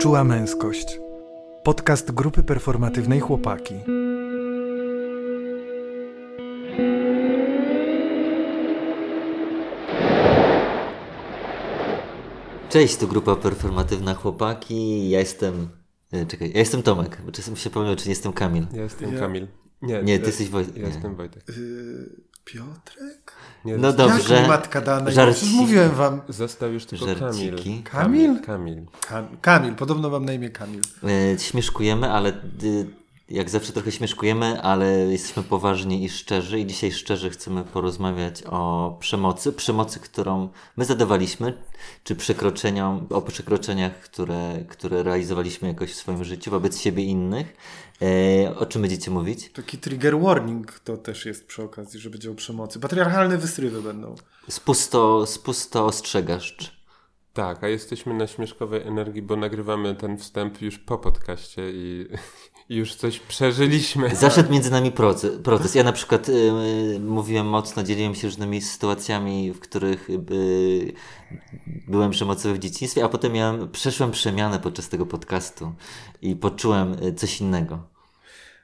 Czuła męskość. Podcast grupy performatywnej Chłopaki. Cześć, to grupa performatywna Chłopaki. Ja jestem. e, Czekaj, ja jestem Tomek. bo Czasem się pomyliłem, czy nie jestem Kamil. Ja jestem Ja- Kamil. Nie, Nie, ty ja- jesteś Wojtek. Ja Nie. jestem Wojtek. Yy, Piotrek? Nie, No dobrze. Jak matka dana? Żarciki. Mówiłem wam. Został już tylko Żarciki. Kamil. Kamil? Kamil. Kam- Kamil, podobno mam na imię Kamil. E, Śmieszkujemy, ale y, jak zawsze trochę śmieszkujemy, ale jesteśmy poważni i szczerzy. I dzisiaj szczerze chcemy porozmawiać o przemocy. Przemocy, którą my zadawaliśmy, czy przekroczeniom, o przekroczeniach, które, które realizowaliśmy jakoś w swoim życiu wobec siebie i innych. E, o czym będziecie mówić? Taki trigger warning to też jest przy okazji, że będzie o przemocy. Patriarchalne wysrywy będą. Spusto, spusto ostrzegaszcz. Tak, a jesteśmy na śmieszkowej energii, bo nagrywamy ten wstęp już po podcaście i już coś przeżyliśmy. Zaszedł między nami proces. proces. Ja na przykład y, y, mówiłem mocno, dzieliłem się różnymi sytuacjami, w których y, byłem przemocowy w dzieciństwie, a potem miałem, przeszłem przemianę podczas tego podcastu i poczułem coś innego.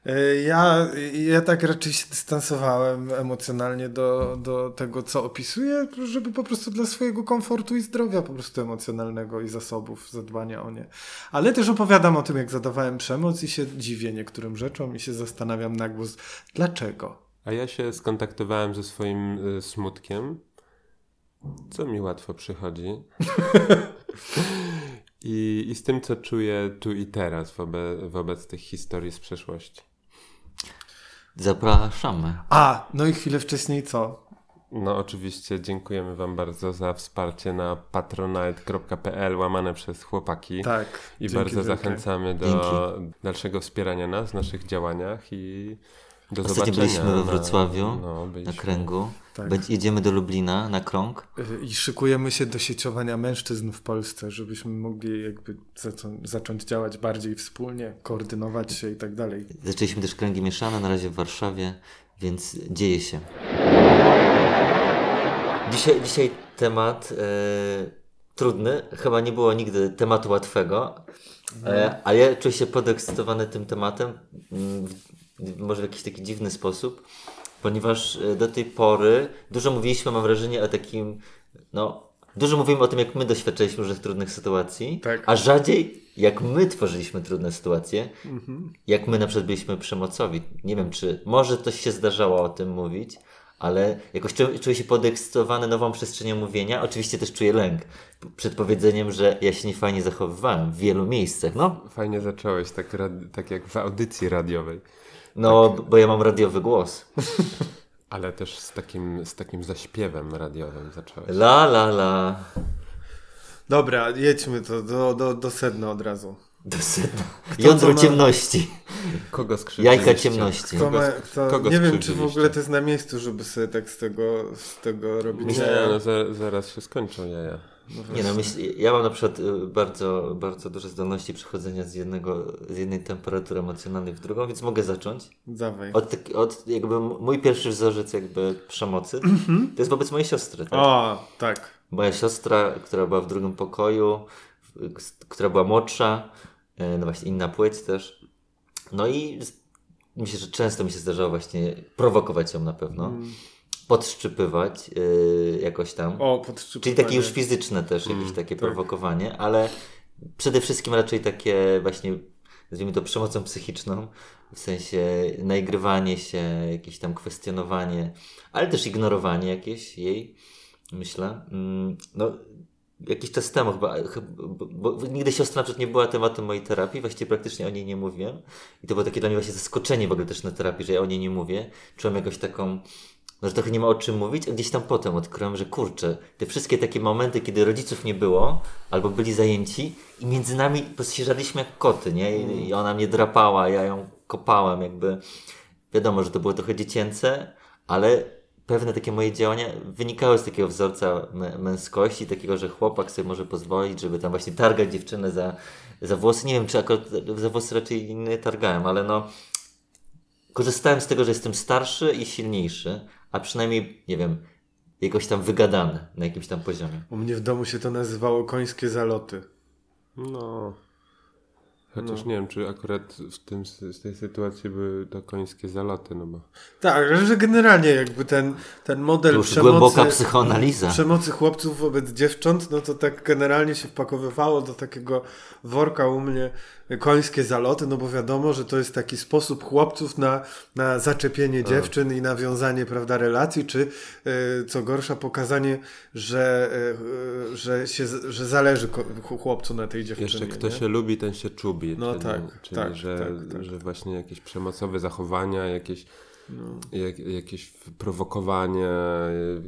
Yy, Ja, ja tak raczej się dystansowałem emocjonalnie do, do tego, co opisuję, żeby po prostu dla swojego komfortu i zdrowia po prostu emocjonalnego i zasobów zadbania o nie. Ale też opowiadam o tym, jak zadawałem przemoc i się dziwię niektórym rzeczom i się zastanawiam na głos, dlaczego? A ja się skontaktowałem ze swoim y, smutkiem, co mi łatwo przychodzi. I, I z tym, co czuję tu i teraz wobec, wobec tych historii z przeszłości. Zapraszamy. A, no i chwilę wcześniej co? No oczywiście dziękujemy Wam bardzo za wsparcie na patronite.pl łamane przez chłopaki. Tak. I dzięki bardzo wielkie. zachęcamy do Dzięki. dalszego wspierania nas w naszych działaniach i do Ostatnio zobaczenia. byliśmy we na- Wrocławiu, no, Na byliśmy. kręgu. Tak. Jedziemy do Lublina na krąg. Y, I szykujemy się do sieciowania mężczyzn w Polsce, żebyśmy mogli jakby zaczą- zacząć działać bardziej wspólnie, koordynować się i tak dalej. Zaczęliśmy też kręgi mieszane, na razie w Warszawie, więc dzieje się. Dzisiaj, dzisiaj temat e, trudny, chyba nie było nigdy tematu łatwego, e, a ja czuję się podekscytowany tym tematem, mm, może w jakiś taki dziwny sposób, ponieważ e, do tej pory dużo mówiliśmy, mam wrażenie, o takim, no, dużo mówimy o tym, jak my doświadczaliśmy różnych trudnych sytuacji, Tak. a rzadziej jak my tworzyliśmy trudne sytuacje, jak my na przykład byliśmy przemocowi. Nie wiem, czy może to się zdarzało o tym mówić, ale jakoś czu, czuję się podekscytowany nową przestrzenią mówienia. Oczywiście też czuję lęk przed powiedzeniem, że ja się niefajnie zachowywałem w wielu miejscach. No, Fajnie zacząłeś, tak, tak jak w audycji radiowej, no bo ja mam radiowy głos. ale też z takim, z takim zaśpiewem radiowym zacząłeś. La, la, la. Dobra, jedźmy to do, do, do sedna od razu. Do sedna. Jądro ma- ciemności. Kogo skrzywdziliście? Jajka ciemności. Kto ma, kto, kogo nie wiem, czy w ogóle to jest na miejscu, żeby sobie tak z tego, z tego robić. Nie, no za, zaraz się skończą jaja. Nie no, myśl, ja mam na przykład y, bardzo, bardzo duże zdolności przechodzenia z, jednego, z jednej temperatury emocjonalnej w drugą, więc mogę zacząć. Dawaj. Od, taki- od jakby mój pierwszy wzorzec jakby przemocy to jest wobec mojej siostry. Tak? O, tak. Moja siostra, która była w drugim pokoju, która była młodsza, e, no właśnie inna płeć też. No i myślę, że często mi się zdarzało właśnie prowokować ją na pewno, podszczypywać y, jakoś tam. O, podszczypywanie. Czyli takie już fizyczne też, jakieś takie prowokowanie, ale przede wszystkim raczej takie właśnie, nazwijmy to przemocą psychiczną, w sensie naigrywanie się, jakieś tam kwestionowanie, ale też ignorowanie jakieś jej, myślę. Mm, No, jakiś czas temu chyba, bo, bo nigdy siostra na przykład nie była tematem mojej terapii, właściwie praktycznie o niej nie mówiłem i to było takie dla mnie właśnie zaskoczenie w ogóle też na terapii, że ja o niej nie mówię. Czułem jakoś taką że trochę nie ma o czym mówić, a gdzieś tam potem odkryłem, że kurczę, te wszystkie takie momenty, kiedy rodziców nie było, albo byli zajęci i między nami po prostu się jak koty, nie? I, i ona mnie drapała, ja ją kopałem, jakby wiadomo, że to było trochę dziecięce, ale pewne takie moje działania wynikały z takiego wzorca mę- męskości, takiego, że chłopak sobie może pozwolić, żeby tam właśnie targać dziewczynę za, za włosy. Nie wiem, czy akurat za włosy raczej nie targałem, ale no korzystałem z tego, że jestem starszy i silniejszy, a przynajmniej, nie wiem, jakoś tam wygadany na jakimś tam poziomie. U mnie w domu się to nazywało końskie zaloty. No. Chociaż No. nie wiem, czy akurat w tym, z tej sytuacji były to końskie zaloty, no bo... Tak, ale że generalnie jakby ten, ten model To już przemocy, głęboka psychoanaliza. przemocy chłopców wobec dziewcząt, no to tak generalnie się wpakowywało do takiego worka u mnie końskie zaloty, no bo wiadomo, że to jest taki sposób chłopców na, na zaczepienie dziewczyn i nawiązanie, prawda, relacji, czy e, co gorsza pokazanie, że, e, e, że, się, że zależy chłopcu na tej dziewczynie. Jeszcze kto nie? się lubi, ten się czubi. No czyli, tak, czyli tak, że, tak, tak. że właśnie jakieś przemocowe zachowania, jakieś, No. jak, jakieś prowokowanie,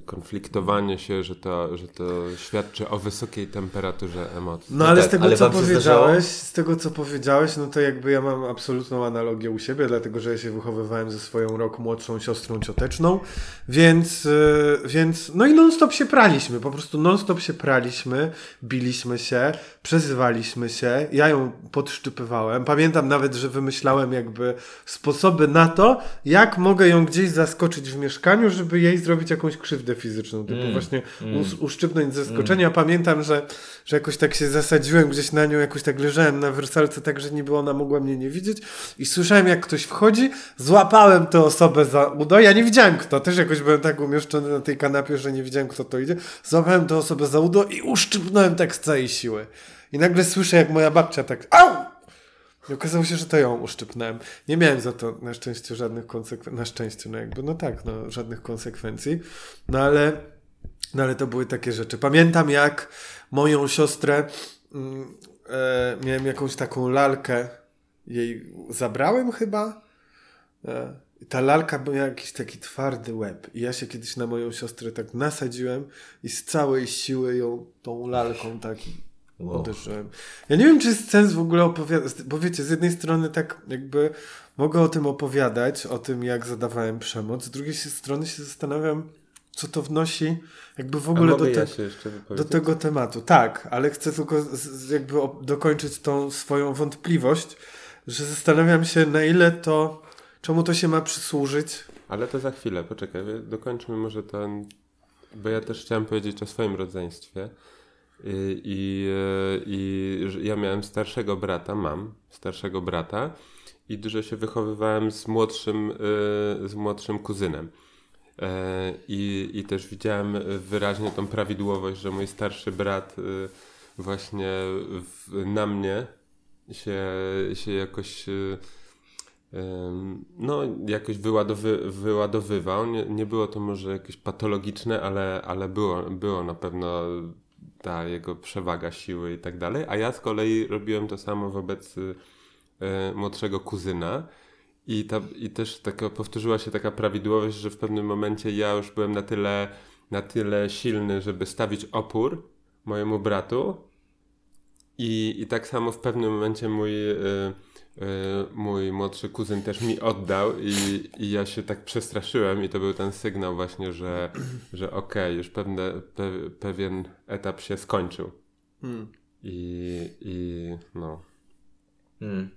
konfliktowanie się, że to, że to świadczy o wysokiej temperaturze emocji. No ale tak, z tego, ale co powiedziałeś, z tego, co powiedziałeś, no to jakby ja mam absolutną analogię u siebie, dlatego, że ja się wychowywałem ze swoją rok młodszą siostrą cioteczną, więc, yy, więc no i non-stop się praliśmy, po prostu non-stop się praliśmy, biliśmy się, przezywaliśmy się, ja ją podszczypywałem, pamiętam nawet, że wymyślałem jakby sposoby na to, jak mogę ją gdzieś zaskoczyć w mieszkaniu, żeby jej zrobić jakąś krzywdę fizyczną, typu Mm, właśnie mm. us- uszczypnąć ze zaskoczenia. Pamiętam, że, że jakoś tak się zasadziłem gdzieś na nią, jakoś tak leżałem na wersalce, tak, że niby ona mogła mnie nie widzieć i słyszałem, jak ktoś wchodzi, złapałem tę osobę za udo, ja nie widziałem kto, też jakoś byłem tak umieszczony na tej kanapie, że nie widziałem kto to idzie, złapałem tę osobę za udo i uszczypnąłem tak z całej siły. I nagle słyszę, jak moja babcia tak au! I okazało się, że to ją uszczypnąłem. Nie miałem za to na szczęście żadnych konsekwencji. Na szczęście, no jakby, no tak, no żadnych konsekwencji. No ale, no ale to były takie rzeczy. Pamiętam jak moją siostrę mm, e, miałem jakąś taką lalkę. Jej zabrałem chyba. E, ta lalka miała jakiś taki twardy łeb. I ja się kiedyś na moją siostrę tak nasadziłem i z całej siły ją tą lalką tak Wow. uderzyłem. Ja nie wiem, czy jest sens w ogóle opowiadać, bo wiecie, z jednej strony tak jakby mogę o tym opowiadać, o tym jak zadawałem przemoc, z drugiej strony się zastanawiam, co to wnosi jakby w ogóle do, te, ja do tego tematu. Tak, ale chcę tylko z, jakby dokończyć tą swoją wątpliwość, że zastanawiam się na ile to, czemu to się ma przysłużyć. Ale to za chwilę, poczekaj, dokończmy może ten, bo ja też chciałem powiedzieć o swoim rodzeństwie. I, i, e, i że ja miałem starszego brata, mam starszego brata i dużo się wychowywałem z młodszym, e, z młodszym kuzynem. E, I, I też widziałem wyraźnie tą prawidłowość, że mój starszy brat właśnie w, na mnie się, się jakoś no, jakoś wyładowy, wyładowywał. Nie, nie było to może jakieś patologiczne, ale, ale było, było na pewno ta jego przewaga siły i tak dalej. A ja z kolei robiłem to samo wobec y, y, młodszego kuzyna. I, ta, I też taka, powtórzyła się taka prawidłowość, że w pewnym momencie ja już byłem na tyle, na tyle silny, żeby stawić opór mojemu bratu. I, I tak samo w pewnym momencie mój, y, mój młodszy kuzyn też mi oddał i, i ja się tak przestraszyłem i to był ten sygnał właśnie, że, że okej, już pewne, pe, pewien etap się skończył. Hmm. I, i no. Mm.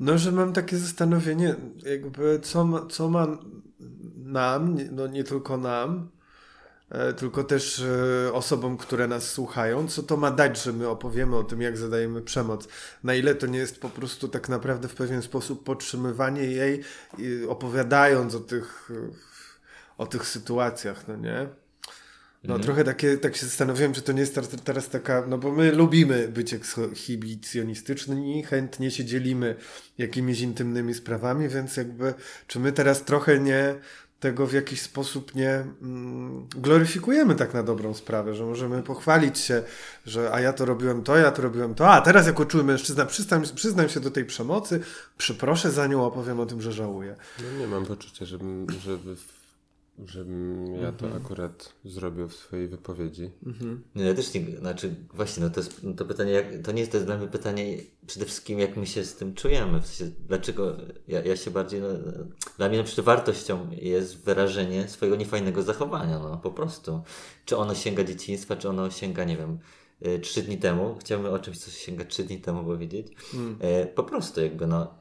No, że mam takie zastanowienie, jakby co ma, co ma nam, no nie tylko nam, e, tylko też e, osobom, które nas słuchają, co to ma dać, że my opowiemy o tym, jak zadajemy przemoc. Na ile to nie jest po prostu tak naprawdę w pewien sposób podtrzymywanie jej, opowiadając o tych, e, o tych sytuacjach, no nie? No trochę takie, tak się zastanowiłem, czy to nie jest teraz, teraz taka, no bo my lubimy być ekshibicjonistyczni, chętnie się dzielimy jakimiś intymnymi sprawami, więc jakby, czy my teraz trochę nie tego w jakiś sposób nie mm, gloryfikujemy tak na dobrą sprawę, że możemy pochwalić się, że a ja to robiłem to, ja to robiłem to, a teraz jako czuły mężczyzna przyznam, przyznam się do tej przemocy, przeproszę za nią, opowiem o tym, że żałuję. no nie mam poczucia, żebym, żeby, żebym ja to akurat zrobił w swojej wypowiedzi. Nie, ja też nie, znaczy właśnie, no to jest no to pytanie, jak, to nie jest to jest dla mnie pytanie przede wszystkim, jak my się z tym czujemy, w sensie, dlaczego ja, ja się bardziej, no, dla mnie na przykład wartością jest wyrażenie swojego niefajnego zachowania, no po prostu. Czy ono sięga dzieciństwa, czy ono sięga, nie wiem, y, trzy dni temu, chciałbym o czymś, co sięga trzy dni temu powiedzieć, E, po prostu jakby, no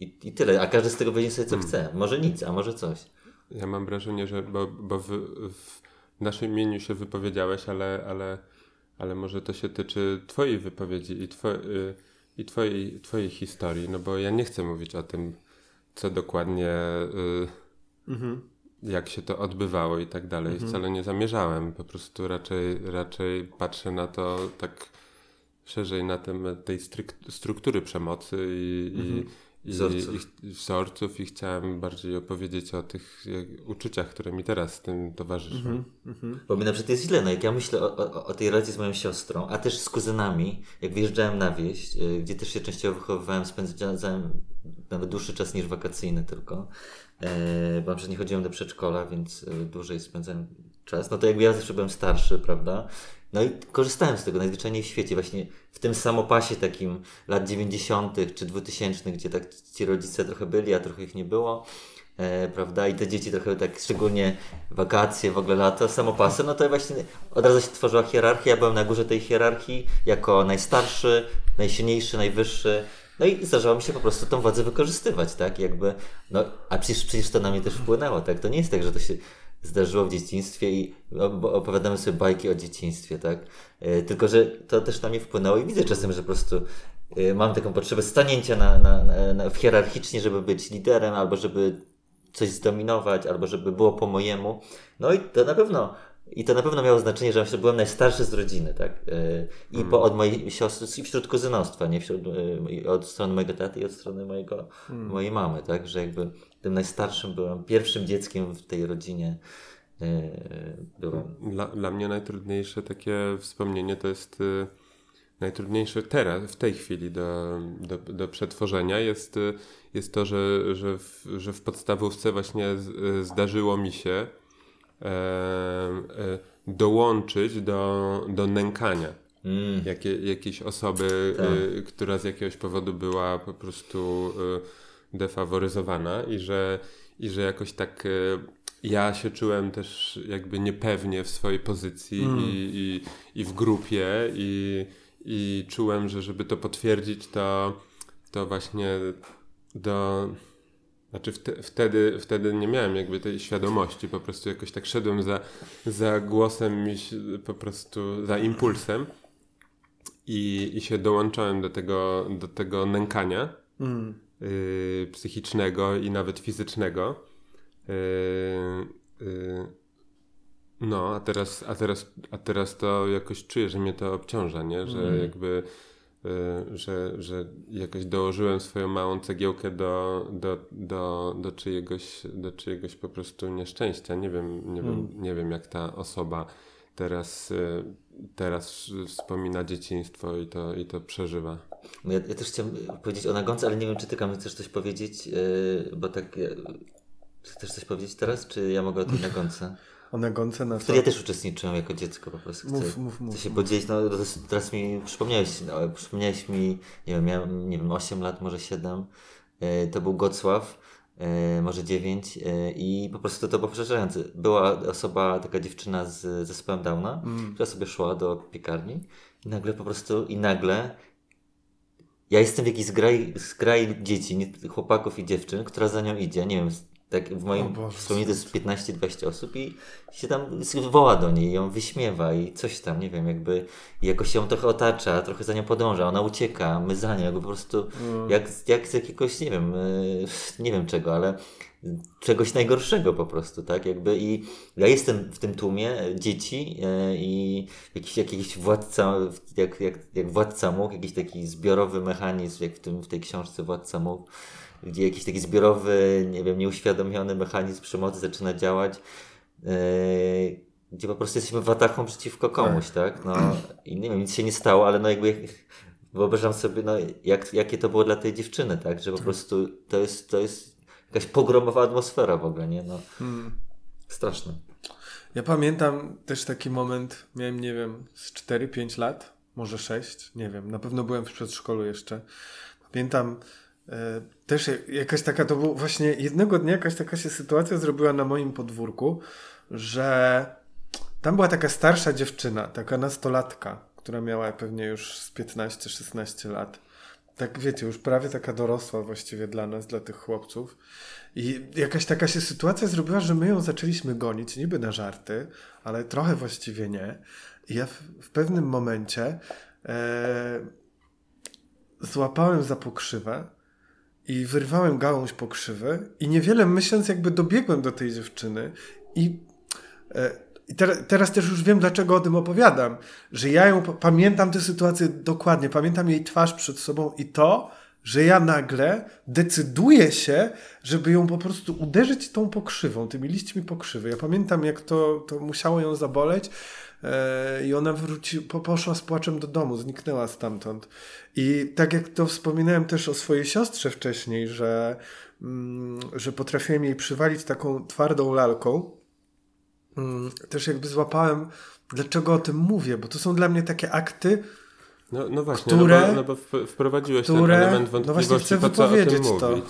i, i tyle, a każdy z tego weźmie sobie co chce, może nic, a może coś. Ja mam wrażenie, że bo, bo w, w naszym imieniu się wypowiedziałeś, ale, ale, ale może to się tyczy Twojej wypowiedzi i, two, i twojej, twojej historii, no bo ja nie chcę mówić o tym, co dokładnie, y, jak się to odbywało i tak dalej. Wcale nie zamierzałem, po prostu raczej, raczej patrzę na to tak szerzej na temat tej stryk- struktury przemocy i, i, i, Wzorców. i wzorców i chciałem bardziej opowiedzieć o tych jak, uczuciach, które mi teraz z tym towarzyszą. Bo mi na przykład jest źle, no jak ja myślę o, o, o tej relacji z moją siostrą, a też z kuzynami, jak wyjeżdżałem na wieś, y, gdzie też się częściowo wychowywałem, spędzałem nawet dłuższy czas niż wakacyjny tylko, e, bo na przykład nie chodziłem do przedszkola, więc y, dłużej spędzałem czas, no to jakby ja zawsze byłem starszy, prawda? No i korzystałem z tego najzwyczajniej w świecie, właśnie w tym samopasie takim lat 90. czy 2000, gdzie tak ci rodzice trochę byli, a trochę ich nie było e, prawda? I te dzieci trochę tak, szczególnie wakacje, w ogóle lato, samopasy, no to właśnie od razu się tworzyła hierarchia. Ja byłem na górze tej hierarchii jako najstarszy, najsilniejszy, najwyższy. No i zdarzało mi się po prostu tą władzę wykorzystywać, tak? Jakby, no, a przecież, przecież to na mnie też wpłynęło, tak? To nie jest tak, że to się zdarzyło w dzieciństwie i opowiadamy sobie bajki o dzieciństwie, tak? E, tylko, że to też na mnie wpłynęło i widzę czasem, że po prostu e, mam taką potrzebę stanięcia na, na, na, w hierarchicznie, żeby być liderem albo żeby coś zdominować, albo żeby było po mojemu. No i to na pewno, i to na pewno miało znaczenie, że byłem najstarszy z rodziny, tak? Yy, I po, od mojej siostry, i wśród kuzynostwa, nie wśród, od strony mojego taty i od strony mojego, mojej mamy, tak? Że jakby tym najstarszym byłem, pierwszym dzieckiem w tej rodzinie yy, byłem. Dla, dla mnie najtrudniejsze takie wspomnienie to jest y, najtrudniejsze teraz, w tej chwili do, do, do przetworzenia jest, y, jest to, że, że, w, że w podstawówce właśnie z, zdarzyło mi się e, e, dołączyć do, do nękania. Mm. Jakie, jakiejś osoby, y, która z jakiegoś powodu była po prostu y, defaworyzowana i że, i że jakoś tak y, ja się czułem też jakby niepewnie w swojej pozycji i, i, i w grupie i, i czułem, że żeby to potwierdzić, to, to właśnie do... Znaczy wte, wtedy, wtedy nie miałem jakby tej świadomości, po prostu jakoś tak szedłem za, za głosem, po prostu za impulsem i, i się dołączałem do tego, do tego nękania y, psychicznego i nawet fizycznego. Y, y, no, a teraz, a, teraz, a teraz to jakoś czuję, że mnie to obciąża, nie? Że jakby, y, że, że jakoś dołożyłem swoją małą cegiełkę do, do, do, do, czyjegoś, do czyjegoś po prostu nieszczęścia. Nie wiem, nie wiem, nie wiem jak ta osoba teraz, y, teraz wspomina dzieciństwo i to, i to przeżywa. No Ja, ja też chciałem powiedzieć o nagonce, ale nie wiem, czy ty Kamil chcesz coś powiedzieć, yy, bo tak... yy, Chcesz coś powiedzieć teraz, czy ja mogę o tej nagonce? O nagonce na co? Ja też uczestniczyłem jako dziecko po prostu. Chcę, Mów, mów, mów, chcę się podzielić, no teraz mi przypomniałeś, no, przypomniałeś mi, nie wiem, miałem, nie wiem, 8 lat, może 7, e, to był Gocław, może 9 e, i po prostu to było przerażające. Była osoba, taka dziewczyna z zespołem Downa, która sobie szła do piekarni i nagle po prostu, i nagle ja jestem w jakiejś zgrai, zgrai dzieci, chłopaków i dziewczyn, która za nią idzie, nie wiem, tak w moim wspomnieniu to jest 15-20 osób i się tam woła do niej, ją wyśmiewa i coś tam, nie wiem, jakby jakoś ją trochę otacza, trochę za nią podąża, ona ucieka, my za nią, jakby po prostu jak, jak z jakiegoś, nie wiem, y, nie wiem czego, ale czegoś najgorszego po prostu, tak, jakby i ja jestem w tym tłumie e, dzieci e, i jakiś, jakiś władca, jak, jak, jak władca mógł, jakiś taki zbiorowy mechanizm, jak w, tym, w tej książce Władca mógł, gdzie jakiś taki zbiorowy, nie wiem, nieuświadomiony mechanizm przemocy zaczyna działać, e, gdzie po prostu jesteśmy watachą przeciwko komuś, tak? No i nie wiem, nic się nie stało, ale no jakby wyobrażam sobie, no jak, jakie to było dla tej dziewczyny, tak? Że po prostu to jest, to jest jakaś pogromowa atmosfera w ogóle, nie? No, straszne. Ja pamiętam też taki moment, miałem, nie wiem, z 4-5 lat, może 6, nie wiem, na pewno byłem w przedszkolu jeszcze. Pamiętam też jak- jakaś taka, to był właśnie jednego dnia jakaś taka się sytuacja zrobiła na moim podwórku, że tam była taka starsza dziewczyna, taka nastolatka, która miała pewnie już z 15-16 lat. Tak wiecie, już prawie taka dorosła właściwie dla nas, dla tych chłopców. I jakaś taka się sytuacja zrobiła, że my ją zaczęliśmy gonić, niby na żarty, ale trochę właściwie nie. I ja w, w pewnym momencie e, złapałem za pokrzywę i wyrwałem gałąź pokrzywy i niewiele myśląc jakby dobiegłem do tej dziewczyny i, e, i ter, teraz też już wiem dlaczego o tym opowiadam, że ja ją pamiętam tę sytuację dokładnie, pamiętam jej twarz przed sobą i to, że ja nagle decyduję się, żeby ją po prostu uderzyć tą pokrzywą, tymi liśćmi pokrzywy. Ja pamiętam, jak to, to musiało ją zaboleć e, i ona wróci, po, poszła z płaczem do domu, zniknęła stamtąd. I tak jak to wspominałem też o swojej siostrze wcześniej, że, mm, że potrafiłem jej przywalić taką twardą lalką, mm, też jakby złapałem, dlaczego o tym mówię, bo to są dla mnie takie akty, no, no właśnie, które, no bo, no bo wprowadziłeś które, ten element no wątpliwości, właśnie chcę po co o tym wypowiedzieć to. mówić?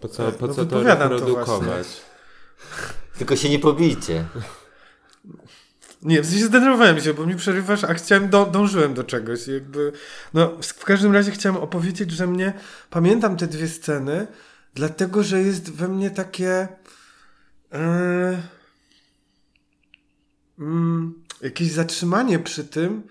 Po co, po No co to wypowiadam to reprodukować? Tylko się nie pobijcie. Nie, w sensie zdenerwowałem się, bo mi przerywasz, a chciałem, do, dążyłem do czegoś. Jakby, no, w każdym razie chciałem opowiedzieć, że mnie, pamiętam te dwie sceny, dlatego, że jest we mnie takie e, mm, jakieś zatrzymanie przy tym,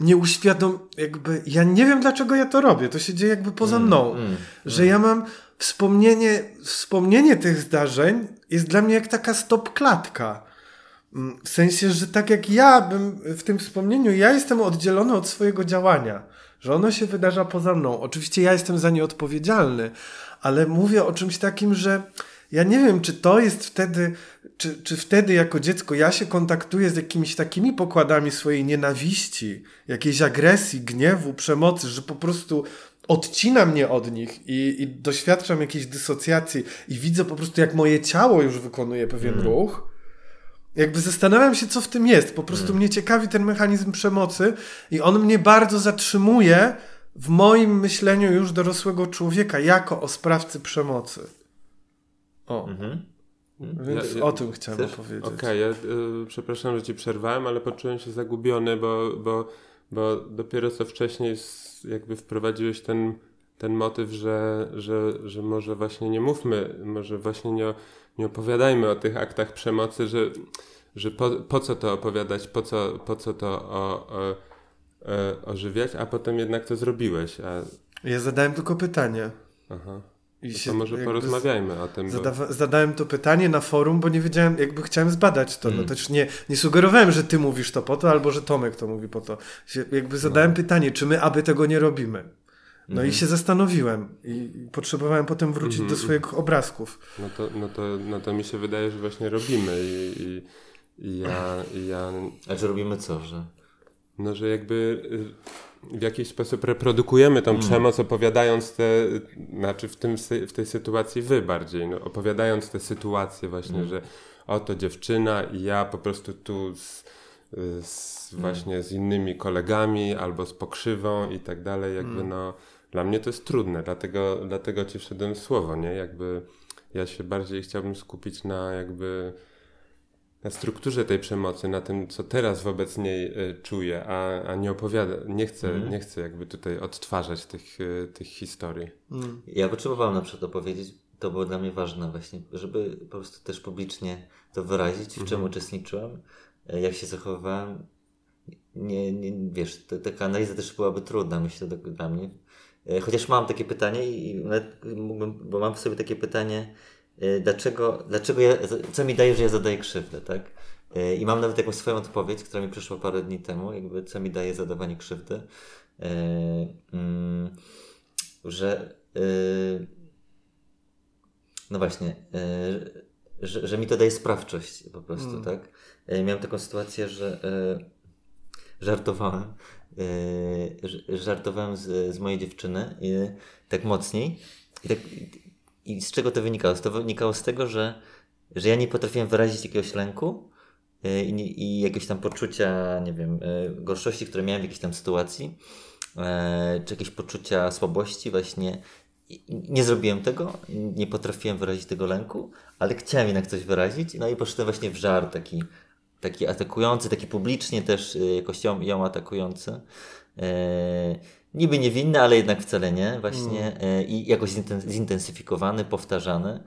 nie uświadom, jakby, ja nie wiem dlaczego ja to robię, to się dzieje jakby poza mną, mm, że ja mam wspomnienie, wspomnienie tych zdarzeń jest dla mnie jak taka stop klatka. Mm, W sensie, że tak jak ja bym w tym wspomnieniu, ja jestem oddzielony od swojego działania, że ono się wydarza poza mną. Oczywiście ja jestem za nie odpowiedzialny, ale mówię o czymś takim, że ja nie wiem, czy to jest wtedy, czy, czy wtedy jako dziecko ja się kontaktuję z jakimiś takimi pokładami swojej nienawiści, jakiejś agresji, gniewu, przemocy, że po prostu odcina mnie od nich i, i doświadczam jakiejś dysocjacji i widzę po prostu, jak moje ciało już wykonuje pewien ruch. Jakby zastanawiam się, co w tym jest. Po prostu mnie ciekawi ten mechanizm przemocy i on mnie bardzo zatrzymuje w moim myśleniu już dorosłego człowieka jako o sprawcy przemocy. O, Mhm. Więc Ja- ja- o tym chciałem chcesz? opowiedzieć. Okej, ja y, przepraszam, że ci przerwałem, ale poczułem się zagubiony, bo, bo, bo dopiero co wcześniej jakby wprowadziłeś ten, ten motyw, że, że, że może właśnie nie mówmy, może właśnie nie, nie opowiadajmy o tych aktach przemocy, że, że po, po co to opowiadać, po co, po co to o, o, e, ożywiać, a potem jednak to zrobiłeś. A, Ja zadałem tylko pytanie. aha. I No się to może porozmawiajmy o tym. Bo... Zadawa- zadałem to pytanie na forum, bo nie wiedziałem, jakby chciałem zbadać to. No Mm. też nie, nie sugerowałem, że ty mówisz to po to, albo że Tomek to mówi po to. Się, jakby zadałem pytanie, czy my aby tego nie robimy. No Mhm. i się zastanowiłem i, potrzebowałem potem wrócić Mhm. do swoich obrazków. No to, no, to, no to mi się wydaje, że właśnie robimy i, i, i, ja, i ja, A czy robimy co, że... no że jakby y, w jakiś sposób reprodukujemy tą przemoc, opowiadając te, znaczy w, tym, w tej sytuacji wy bardziej, no, opowiadając te sytuacje właśnie, że oto dziewczyna i ja po prostu tu z, z właśnie z innymi kolegami albo z pokrzywą i tak dalej, jakby no dla mnie to jest trudne, dlatego, dlatego ci wszedłem w słowo, nie? Jakby ja się bardziej chciałbym skupić na jakby na strukturze tej przemocy, na tym, co teraz wobec niej y, czuję, a, a nie opowiada, nie chcę, nie chcę jakby tutaj odtwarzać tych, y, tych historii. Ja potrzebowałem na przykład opowiedzieć, to było dla mnie ważne właśnie, żeby po prostu też publicznie to wyrazić, w czym uczestniczyłem, e, jak się zachowywałem. Nie, nie wiesz, to, taka analiza też byłaby trudna, myślę, do, dla mnie. E, Chociaż mam takie pytanie i mógłbym, bo mam w sobie takie pytanie, e, dlaczego, dlaczego ja, co mi daje, że ja zadaję krzywdę, tak? E, I mam nawet jakąś swoją odpowiedź, która mi przyszła parę dni temu, jakby co mi daje zadawanie krzywdy. E, mm, że no właśnie, że, że mi to daje sprawczość po prostu, tak? Yy, miałem taką sytuację, że żartowałem, żartowałem z, z mojej dziewczyny tak mocniej i, tak, i z czego to wynikało? To wynikało z tego, że, że ja nie potrafiłem wyrazić jakiegoś lęku yy, i, i jakiegoś tam poczucia, nie wiem, yy, gorszości, które miałem w jakiejś tam sytuacji e, czy jakieś poczucia słabości właśnie. Nie zrobiłem tego, nie potrafiłem wyrazić tego lęku, ale chciałem jednak coś wyrazić, no i poszedłem właśnie w żart taki, taki atakujący, taki publicznie też y, jakoś ją, ją atakujący. E, niby niewinny, ale jednak wcale nie. Właśnie e, i jakoś zinten- zintensyfikowany, powtarzany.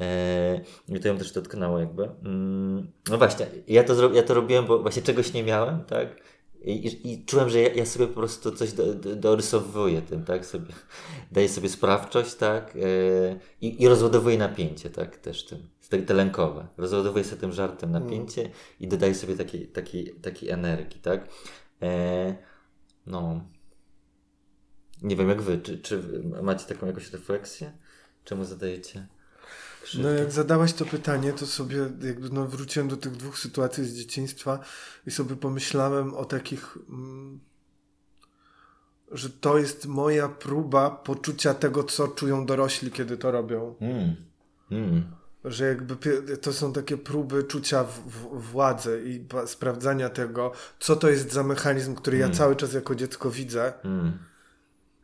E, I to ją też dotknęło jakby. Mm, No właśnie, ja to, ja to robiłem, bo właśnie czegoś nie miałem, tak? i, i, czułem, że ja, ja, sobie po prostu coś do, do, dorysowuję tym, tak, sobie, daję sobie sprawczość, tak, yy, i, i rozładowuję napięcie, tak, też tym, te, lękowe, rozładowuję sobie tym żartem napięcie mm. i dodaję sobie takiej, takiej, takiej energii, tak, no, nie wiem jak wy, czy, czy macie taką jakąś refleksję? Czemu zadajecie? No jak zadałeś to pytanie, to sobie jakby no wróciłem do tych dwóch sytuacji z dzieciństwa i sobie pomyślałem o takich, mm, że to jest moja próba poczucia tego, co czują dorośli, kiedy to robią. Mm. Mm. Że jakby to są takie próby czucia w, w, władzy i sprawdzania tego, co to jest za mechanizm, który ja mm. cały czas jako dziecko widzę.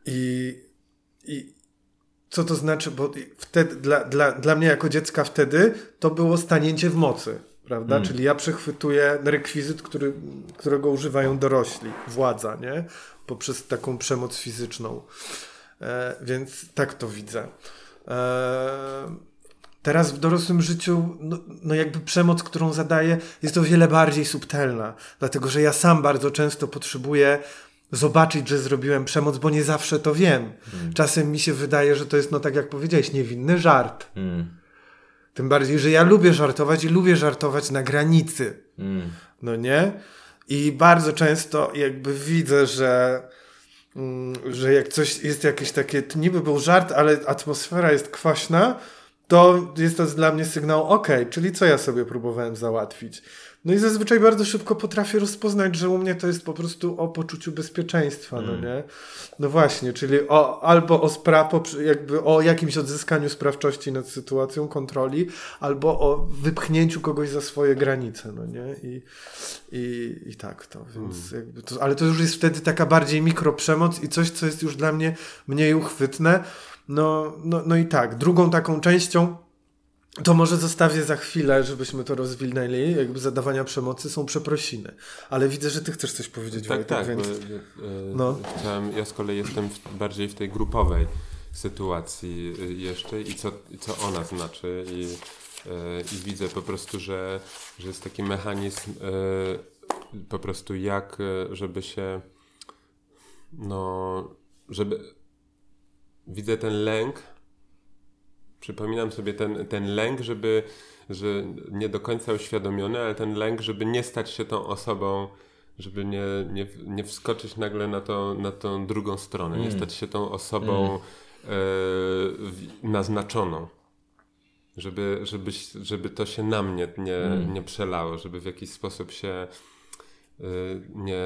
I, i, co to znaczy, bo wtedy, dla, dla, dla mnie jako dziecka wtedy to było stanięcie w mocy, prawda? Mm. Czyli ja przechwytuję rekwizyt, który, którego używają dorośli, władza, nie? Poprzez taką przemoc fizyczną. E, więc tak to widzę. E, teraz w dorosłym życiu, no, no, jakby przemoc, którą zadaję, jest o wiele bardziej subtelna, dlatego że ja sam bardzo często potrzebuję zobaczyć, że zrobiłem przemoc, bo nie zawsze to wiem. Mm. Czasem mi się wydaje, że to jest, no tak jak powiedziałeś, niewinny żart. Mm. Tym bardziej, że ja lubię żartować i lubię żartować na granicy. Mm. No nie? I bardzo często jakby widzę, że, mm, że jak coś jest jakieś takie, niby był żart, ale atmosfera jest kwaśna, to jest to dla mnie sygnał, ok, czyli co ja sobie próbowałem załatwić. No i zazwyczaj bardzo szybko potrafię rozpoznać, że u mnie to jest po prostu o poczuciu bezpieczeństwa, no mm. no nie? No właśnie, czyli o, albo o spra- jakby o jakimś odzyskaniu sprawczości nad sytuacją, kontroli, albo o wypchnięciu kogoś za swoje granice, no nie? I, i, i tak to, więc mm. jakby to, ale to już jest wtedy taka bardziej mikroprzemoc i coś, co jest już dla mnie mniej uchwytne. No, no, no i tak, drugą taką częścią to może zostawię za chwilę, żebyśmy to rozwilnęli. Jakby zadawania przemocy są przeprosiny. Ale widzę, że ty chcesz coś powiedzieć, Tak, Wojtek, tak. Więc... Bo, e, no. chciałem, ja z kolei jestem w, bardziej w tej grupowej sytuacji e, jeszcze i co, co ona znaczy. I, e, i widzę po prostu, że, że jest taki mechanizm po prostu jak, żeby się no, żeby widzę ten lęk przypominam sobie ten, ten lęk, żeby, że nie do końca uświadomiony, ale ten lęk, żeby nie stać się tą osobą, żeby nie, nie, nie wskoczyć nagle na, to, na tą drugą stronę, mm. nie stać się tą osobą mm. e, naznaczoną. Żeby, żeby, żeby to się na mnie nie, mm. nie przelało, żeby w jakiś sposób się e, nie,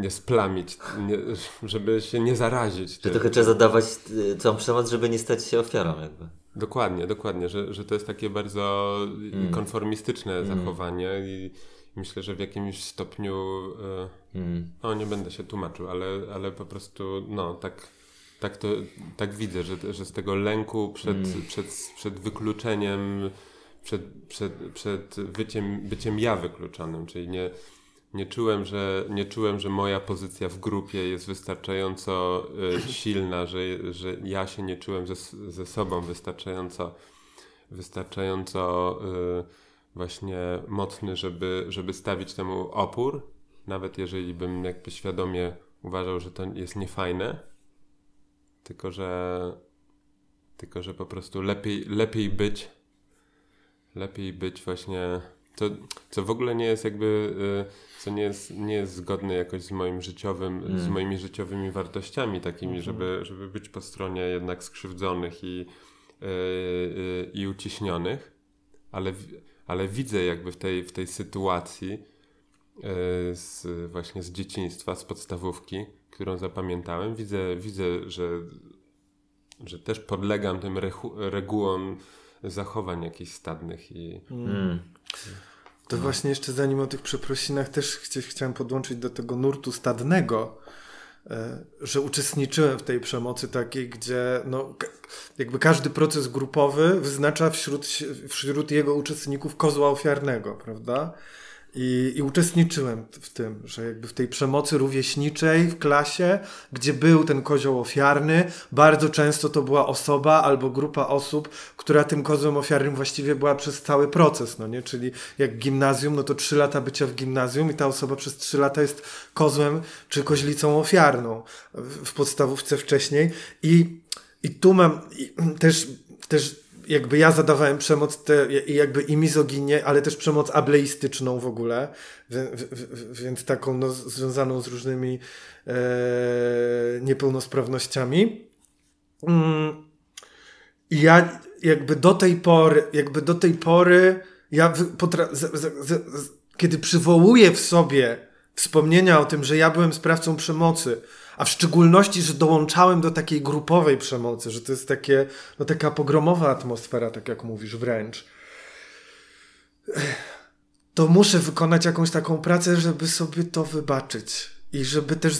nie splamić, nie, żeby się nie zarazić. Że trochę trzeba zadawać e, całą przemoc, żeby nie stać się ofiarą jakby. Dokładnie, dokładnie, że, że to jest takie bardzo mm. konformistyczne mm. zachowanie i myślę, że w jakimś stopniu, e, mm. no nie będę się tłumaczył, ale, ale po prostu, no tak, tak to, tak widzę, że, że z tego lęku przed, mm. przed, przed wykluczeniem, przed, przed, przed byciem, byciem ja wykluczonym, czyli nie, nie czułem, że, nie czułem, że moja pozycja w grupie jest wystarczająco y, silna, że, że ja się nie czułem ze, ze sobą wystarczająco, wystarczająco y, właśnie mocny, żeby, żeby stawić temu opór, nawet jeżeli bym jakby świadomie uważał, że to jest niefajne, tylko że, tylko że po prostu lepiej, lepiej być, lepiej być właśnie, to, co w ogóle nie jest jakby... Y, co nie jest, nie jest zgodne jakoś z moim życiowym, mm. z moimi życiowymi wartościami takimi, mm. żeby, żeby być po stronie jednak skrzywdzonych i, yy, yy, i uciśnionych, ale, ale widzę jakby w tej, w tej sytuacji yy, z, właśnie z dzieciństwa, z podstawówki, którą zapamiętałem, widzę, widzę że, że też podlegam tym regułom zachowań jakichś stadnych i... Mm. To no. właśnie jeszcze zanim o tych przeprosinach też ch chciałem podłączyć do tego nurtu stadnego, e, że uczestniczyłem w tej przemocy takiej, gdzie no, jakby każdy proces grupowy wyznacza wśród, wśród jego uczestników kozła ofiarnego, prawda? I, I uczestniczyłem w tym, że jakby w tej przemocy rówieśniczej w klasie, gdzie był ten kozioł ofiarny, bardzo często to była osoba albo grupa osób, która tym kozłem ofiarnym właściwie była przez cały proces, no nie? Czyli jak gimnazjum, no to trzy lata bycia w gimnazjum i ta osoba przez trzy lata jest kozłem czy koźlicą ofiarną w, podstawówce wcześniej. I, i tu mam i też, też jakby ja zadawałem przemoc te, jakby i mizoginię, ale też przemoc ableistyczną w ogóle, więc taką no, związaną z różnymi e, niepełnosprawnościami. Mm. I ja jakby do tej pory, jakby do tej pory, ja potra- z, z, z, kiedy przywołuję w sobie wspomnienia o tym, że ja byłem sprawcą przemocy, a w szczególności, że dołączałem do takiej grupowej przemocy, że to jest takie, no taka pogromowa atmosfera, tak jak mówisz, wręcz. To muszę wykonać jakąś taką pracę, żeby sobie to wybaczyć. I żeby też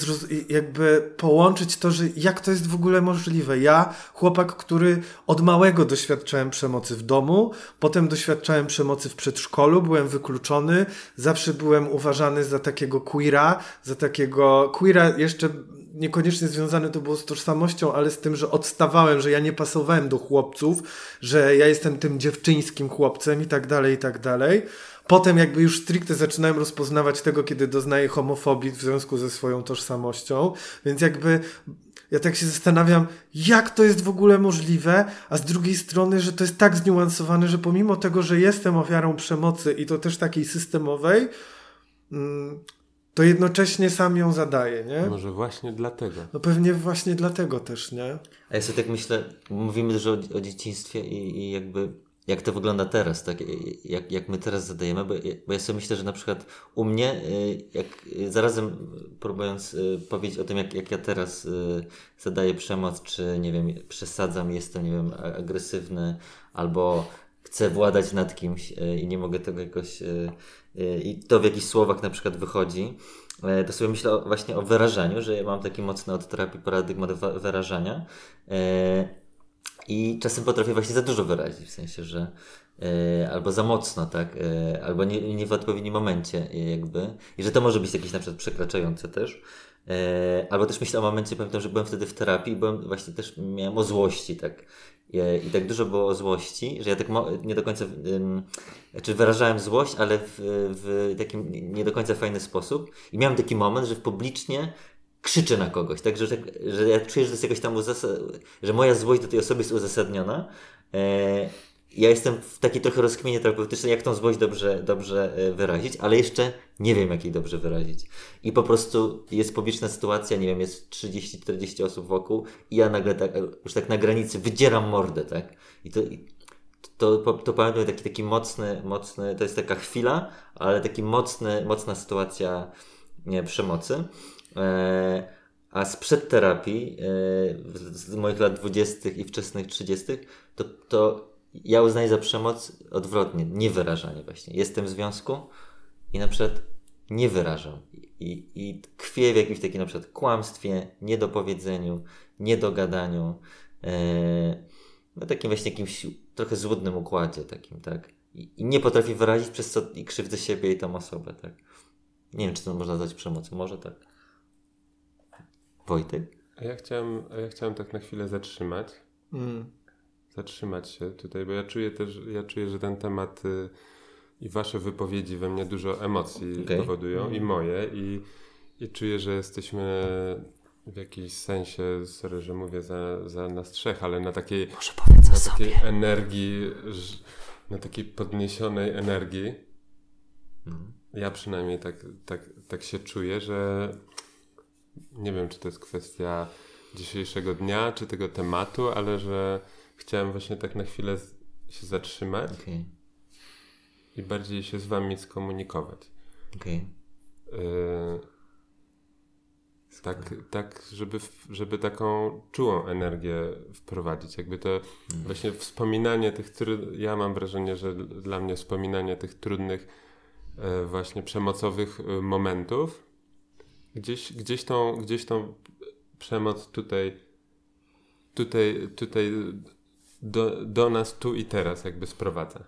jakby połączyć to, że jak to jest w ogóle możliwe. Ja, chłopak, który od małego doświadczałem przemocy w domu, potem doświadczałem przemocy w przedszkolu, byłem wykluczony, zawsze byłem uważany za takiego queera, za takiego queera jeszcze niekoniecznie związane to było z tożsamością, ale z tym, że odstawałem, że ja nie pasowałem do chłopców, że ja jestem tym dziewczyńskim chłopcem i tak dalej, i tak dalej. Potem jakby już stricte zaczynałem rozpoznawać tego, kiedy doznaję homofobii w związku ze swoją tożsamością, więc jakby ja tak się zastanawiam, jak to jest w ogóle możliwe, a z drugiej strony, że to jest tak zniuansowane, że pomimo tego, że jestem ofiarą przemocy i to też takiej systemowej, mm, to jednocześnie sam ją zadaje, nie? Może właśnie dlatego. No pewnie właśnie dlatego też, nie? A ja sobie tak myślę, mówimy dużo o, o dzieciństwie i, i jakby jak to wygląda teraz, tak? Jak, jak my teraz zadajemy, bo, bo ja sobie myślę, że na przykład u mnie, y, jak y, zarazem próbując y, powiedzieć o tym, jak, jak ja teraz zadaję przemoc, czy nie wiem, przesadzam, jestem, nie wiem, agresywny, albo chcę władać nad kimś i nie mogę tego jakoś i to w jakichś słowach na przykład wychodzi, to sobie myślę właśnie o wyrażaniu, że ja mam taki mocny od terapii paradygmat wyrażania i czasem potrafię właśnie za dużo wyrazić, w sensie, że e, albo za mocno, tak, e, albo nie, nie w odpowiednim momencie jakby i że to może być jakieś na przykład przekraczające też. E, albo też myślę o momencie, pamiętam, że byłem wtedy w terapii byłem właśnie też miałem o złości, tak. I tak dużo było złości, że ja tak nie do końca, znaczy wyrażałem złość, ale w, w takim nie do końca fajny sposób. I miałem taki moment, że publicznie krzyczę na kogoś, tak, że, że ja czuję, że jest jakoś tam że moja złość do tej osoby jest uzasadniona. E, ja jestem w takiej trochę rozkminie terapeutycznej, jak tą złość dobrze, dobrze e, wyrazić, ale jeszcze nie wiem, jak jej dobrze wyrazić. I po prostu jest publiczna sytuacja, nie wiem, jest 30-40 osób wokół i ja nagle tak, już tak na granicy wydzieram mordę, tak? I to, to, to, to pamiętam taki, taki mocny, mocny, to jest taka chwila, ale taki mocny, mocna sytuacja nie, przemocy. E, a sprzed terapii, e, z moich lat 20. i wczesnych 30., to, to ja uznaję za przemoc odwrotnie, niewyrażanie właśnie. Jestem w związku i na przykład nie wyrażam. I, i tkwię w jakimś takim na przykład kłamstwie, niedopowiedzeniu, niedogadaniu, e, no takim właśnie jakimś trochę złudnym układzie takim, tak? I, nie potrafię wyrazić, przez co i krzywdzę siebie i tą osobę, tak? Nie wiem, czy to można nazwać przemocą, może tak. Wojtek? A ja chciałem, a ja chciałem tak na chwilę zatrzymać. Mm. Zatrzymać się tutaj, bo ja czuję też, ja czuję, że ten temat y, i wasze wypowiedzi we mnie dużo emocji okay. powodują mm. i moje i, i czuję, że jesteśmy w jakimś sensie, sorry, że mówię za, za nas trzech, ale na takiej, na takiej energii, na takiej podniesionej energii. Mm. Ja przynajmniej tak, tak, tak się czuję, że nie wiem, czy to jest kwestia dzisiejszego dnia, czy tego tematu, ale że chciałem właśnie tak na chwilę się zatrzymać okay. i bardziej się z wami skomunikować. Okay. tak, tak żeby, żeby taką czułą energię wprowadzić. Jakby to hmm. właśnie wspominanie tych, ja mam wrażenie, że dla mnie wspominanie tych trudnych, e, właśnie przemocowych e, momentów Gdzieś, gdzieś, tą, gdzieś tą przemoc tutaj, tutaj, tutaj do, do nas tu i teraz jakby sprowadza.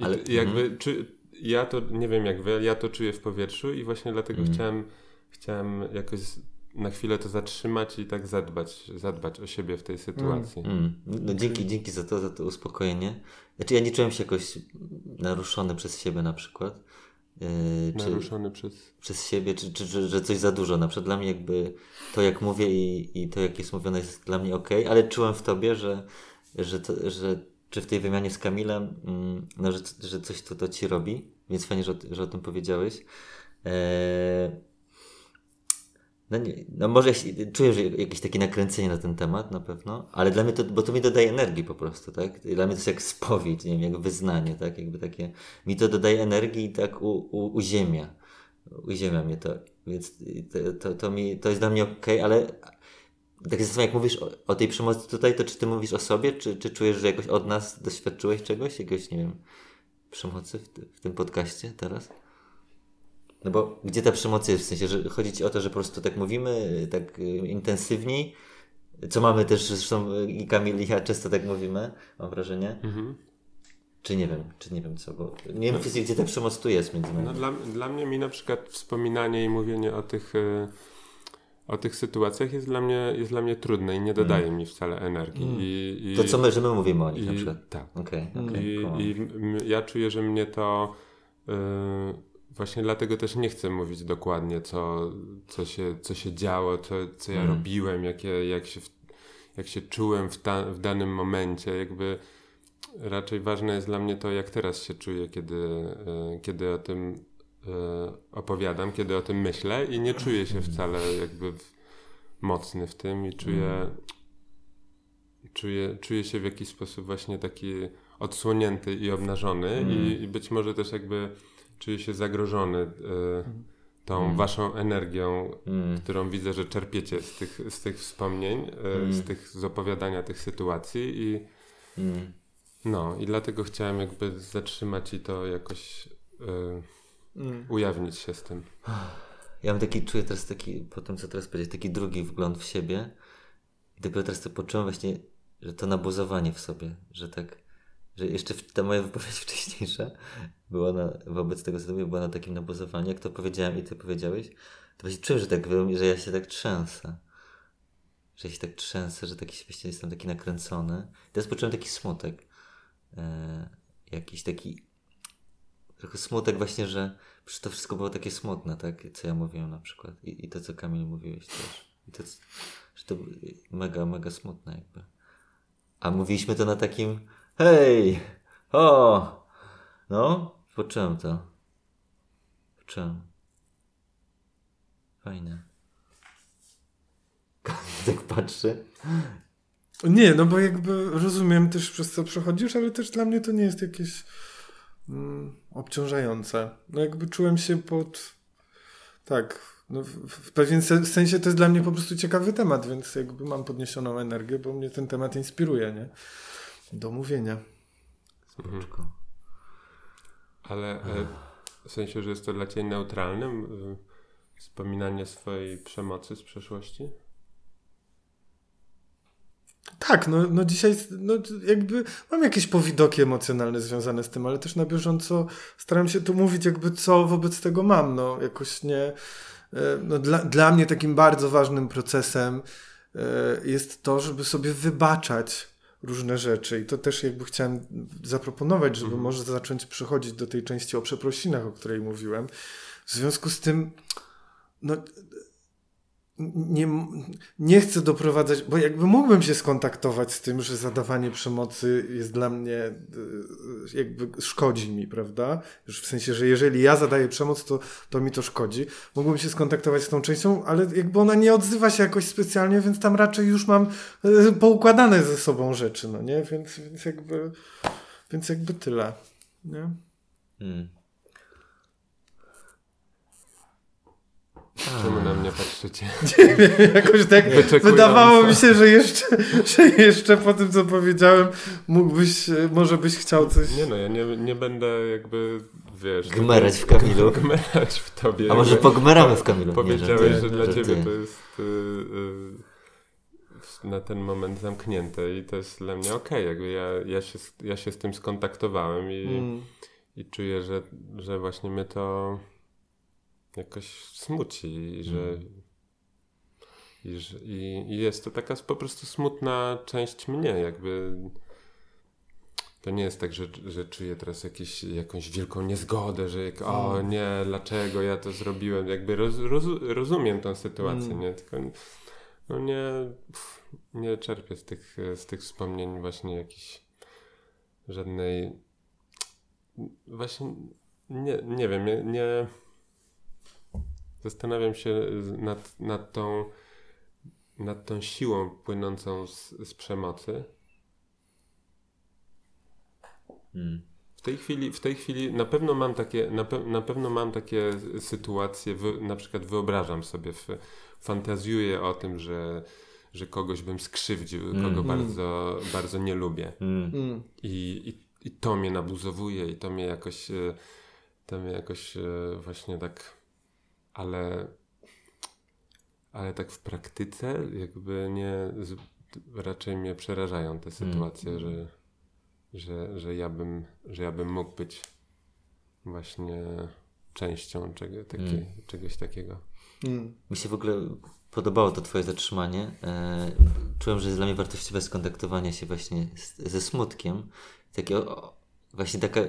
I, Ale, jakby, mm. czy, ja to, nie wiem jak wy, ale ja to czuję w powietrzu i właśnie dlatego Mm. chciałem, chciałem jakoś na chwilę to zatrzymać i tak zadbać, zadbać o siebie w tej sytuacji. Mm. No dzięki, dzięki za to, za to uspokojenie. Znaczy ja nie czułem się jakoś naruszony przez siebie na przykład. Yy, czy Naruszony przez... przez siebie, czy, czy, czy że coś za dużo. Na przykład dla mnie jakby to jak mówię i, i to jak jest mówione jest dla mnie ok, ale czułem w tobie, że, że, to, że czy w tej wymianie z Kamilem, mm, no, że, że coś to, to ci robi, więc fajnie, że, o- że o tym powiedziałeś. Eee, no, nie, no może czuję, że jakieś takie nakręcenie na ten temat na pewno, ale dla mnie to, bo to mi dodaje energii po prostu, tak? Dla mnie to jest jak spowiedź, nie wiem, jak wyznanie, tak? Jakby takie, mi to dodaje energii i tak u, u, uziemia. Uziemia mnie to, więc to, to, to, mi, to jest dla mnie ok, ale tak zastanawiam, jak mówisz o, o tej przemocy tutaj, to czy ty mówisz o sobie, czy, czy czujesz, że jakoś od nas doświadczyłeś czegoś, jakiegoś, nie wiem, przemocy w, w tym podcaście teraz? No bo gdzie ta przemoc jest? W sensie, że chodzi ci o to, że po prostu tak mówimy, tak y, intensywniej, co mamy też, zresztą i Kamil i ja często tak mówimy, mam wrażenie. Mhm. Czy nie wiem, czy nie wiem co, bo nie wiem fizycznie, gdzie ta przemoc tu jest między nami. No, dla, dla mnie mi na przykład wspominanie i mówienie o tych, y, o tych sytuacjach jest dla mnie, jest dla mnie trudne i nie dodaje mi wcale energii. I, i, Mm. to co my, że my mówimy o nich na i, przykład. Tak. Okej, okej. I, i ja czuję, że mnie to y, właśnie dlatego też nie chcę mówić dokładnie, co, co, się, co się działo, co, co ja Mm. robiłem, jakie, jak, się, jak się czułem w, ta, w danym momencie. Jakby raczej ważne jest dla mnie to, jak teraz się czuję, kiedy, y, kiedy o tym y, opowiadam, kiedy o tym myślę i nie czuję się wcale jakby mocny w tym i czuję, czuję, czuję się w jakiś sposób właśnie taki odsłonięty i obnażony i, i być może też jakby czuję się zagrożony y, tą waszą energią, Mm. którą widzę, że czerpiecie z tych, z tych wspomnień, y, z tych z opowiadania tych sytuacji i Mm. no i dlatego chciałem jakby zatrzymać i to jakoś y, ujawnić się z tym. Ja mam taki, czuję teraz taki, po tym co teraz powiedzieć, taki drugi wgląd w siebie i dopiero teraz to poczułem właśnie, że to nabuzowanie w sobie, że tak, że jeszcze ta moja wypowiedź wcześniejsza była na, wobec tego co była na takim nabuzowaniu, jak to powiedziałem i ty powiedziałeś, to właśnie czułem, że tak, że ja się tak trzęsę. Że ja się tak trzęsę, że taki właśnie jestem taki nakręcony. Teraz poczułem taki smutek. E, jakiś taki trochę smutek właśnie, że to wszystko było takie smutne, tak? Co ja mówiłem na przykład. I, i to, co Kamil mówiłeś też. I to, że to mega, mega smutne jakby. A mówiliśmy to na takim hej, o, no, poczułem to. Poczułem. Fajne. tak patrzy. Nie, no bo jakby rozumiem też przez co przechodzisz, ale też dla mnie to nie jest jakieś mm, obciążające. No jakby czułem się pod... Tak, no w, w pewien se- sensie to jest dla mnie po prostu ciekawy temat, więc jakby mam podniesioną energię, bo mnie ten temat inspiruje, nie? Do mówienia. Spoczko. Ale e, w sensie, że jest to dla Ciebie neutralnym y, wspominanie swojej przemocy z przeszłości? Tak, no, no dzisiaj no jakby mam jakieś powidoki emocjonalne związane z tym, ale też na bieżąco staram się tu mówić jakby co wobec tego mam, no jakoś nie... e, No, dla, dla mnie takim bardzo ważnym procesem e, jest to, żeby sobie wybaczać różne rzeczy i to też jakby chciałem zaproponować, żeby może zacząć przechodzić do tej części o przeprosinach, o której mówiłem. W związku z tym no, nie, nie chcę doprowadzać, bo jakby mógłbym się skontaktować z tym, że zadawanie przemocy jest dla mnie, y, jakby szkodzi mi, prawda? Już w sensie, że jeżeli ja zadaję przemoc, to, to mi to szkodzi. Mógłbym się skontaktować z tą częścią, ale jakby ona nie odzywa się jakoś specjalnie, więc tam raczej już mam y, poukładane ze sobą rzeczy, no nie? Więc, więc jakby, więc jakby tyle, nie? Mm. Czemu na mnie patrzycie? Jakoś tak wydawało mi się, że jeszcze, że jeszcze po tym, co powiedziałem, mógłbyś, e, może byś chciał coś... Nie no, ja nie, nie będę jakby, wiesz... Gmerać w Kamilu. Gmerać w tobie. A może pogmeramy w Kamilu? Nie, Powiedziałeś, żartuję, że dla żartuję. ciebie to jest y, y, na ten moment zamknięte i to jest dla mnie okej. Jakby ja, ja, się, ja się z tym skontaktowałem i, Mm. i czuję, że, że właśnie mnie to jakoś smuci i że i, że- i, i jest to taka po prostu smutna część mnie, jakby to nie jest tak, że, że czuję teraz jakieś, jakąś wielką niezgodę, że jak, o nie, dlaczego ja to zrobiłem, jakby roz, roz, rozumiem tą sytuację, nie, tylko no nie, pff, nie czerpię z tych, z tych wspomnień właśnie jakiejś żadnej właśnie nie, nie wiem, nie, nie zastanawiam się z- nad, nad tą nad tą siłą płynącą z, z przemocy. Mm. W tej chwili, w tej chwili na pewno mam takie, na, pe, na pewno mam takie sytuacje, wy, na przykład wyobrażam sobie, w, fantazjuję o tym, że, że kogoś bym skrzywdził, kogo bardzo, bardzo nie lubię. Mm. Mm. I, i, I to mnie nabuzowuje i to mnie jakoś, e, to mnie jakoś e, właśnie tak, ale, ale tak w praktyce jakby nie, z, raczej mnie przerażają te sytuacje, że, że, że, ja bym, że ja bym mógł być właśnie częścią czego, takie, czegoś takiego. Mm. Mi się w ogóle podobało to twoje zatrzymanie. E, czułem, że jest dla mnie wartościowe skontaktowanie się właśnie z, ze smutkiem. Takie, o, właśnie taka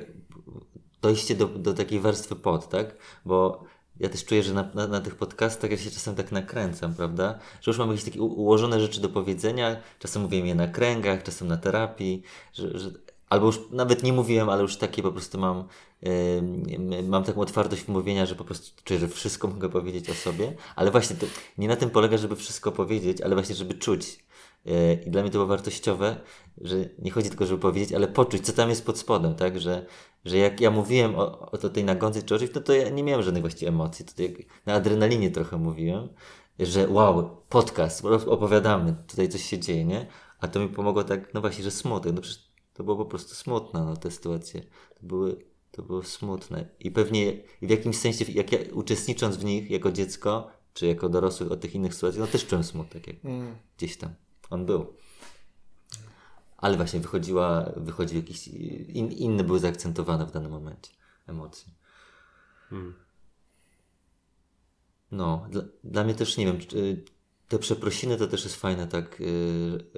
dojście do, do takiej warstwy pod, tak? Bo ja też czuję, że na, na, na tych podcastach ja się czasem tak nakręcam, prawda? Że już mam jakieś takie ułożone rzeczy do powiedzenia. Czasem mówię je na kręgach, czasem na terapii, że, że albo już nawet nie mówiłem, ale już takie po prostu mam, em, mam taką otwartość mówienia, że po prostu czuję, że wszystko mogę powiedzieć o sobie, ale właśnie to nie na tym polega, żeby wszystko powiedzieć, ale właśnie, żeby czuć. E, I dla mnie to było wartościowe, że nie chodzi tylko, żeby powiedzieć, ale poczuć, co tam jest pod spodem, tak? Że, że jak ja mówiłem o, o tej nagonce czy o czymś, no to ja nie miałem żadnych właściwie emocji. To jak na adrenalinie trochę mówiłem, że wow, podcast, opowiadamy, tutaj coś się dzieje, nie? A to mi pomogło tak, no właśnie, że smutek. No przecież to było po prostu smutne, no te sytuacje. To były, to było smutne. I pewnie w jakimś sensie, jak ja uczestnicząc w nich jako dziecko, czy jako dorosły o tych innych sytuacjach, no też czułem smutek, jak Mm. gdzieś tam on był. Ale właśnie wychodziła, wychodził jakiś, in, inny były zaakcentowane w danym momencie emocje. Hmm. No, dla, dla mnie też nie wiem, czy, te przeprosiny to też jest fajne, tak, y,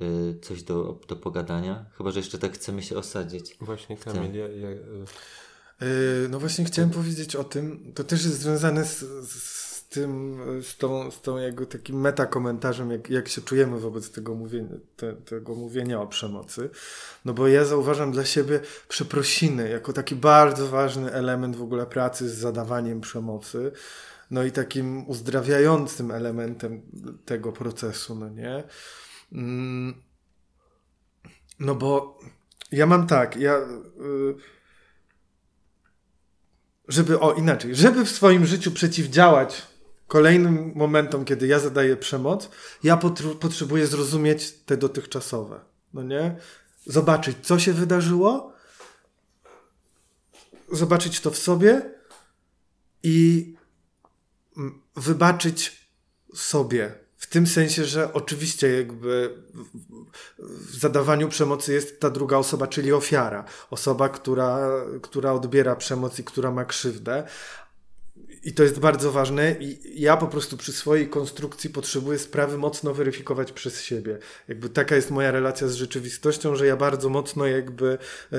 y, coś do, do pogadania. Chyba, że jeszcze tak chcemy się osadzić. Właśnie Kamil, ja, ja, Yy, No właśnie chciałem powiedzieć o tym, to też jest związane z, z tym, z tą, z tą jego takim metakomentarzem, jak, jak się czujemy wobec tego mówienia, te, tego mówienia o przemocy. No bo ja zauważam dla siebie przeprosiny jako taki bardzo ważny element w ogóle pracy z zadawaniem przemocy. No i takim uzdrawiającym elementem tego procesu, no nie? Mm. No bo ja mam tak, ja... y, żeby, o inaczej, żeby w swoim życiu przeciwdziałać kolejnym momentom, kiedy ja zadaję przemoc, ja potr- potrzebuję zrozumieć te dotychczasowe. No nie? Zobaczyć, co się wydarzyło, zobaczyć to w sobie i mm, wybaczyć sobie. W tym sensie, że oczywiście jakby w zadawaniu przemocy jest ta druga osoba, czyli ofiara. Osoba, która, która odbiera przemoc i która ma krzywdę. I to jest bardzo ważne. I ja po prostu przy swojej konstrukcji potrzebuję sprawy mocno weryfikować przez siebie. Jakby taka jest moja relacja z rzeczywistością, że ja bardzo mocno jakby e,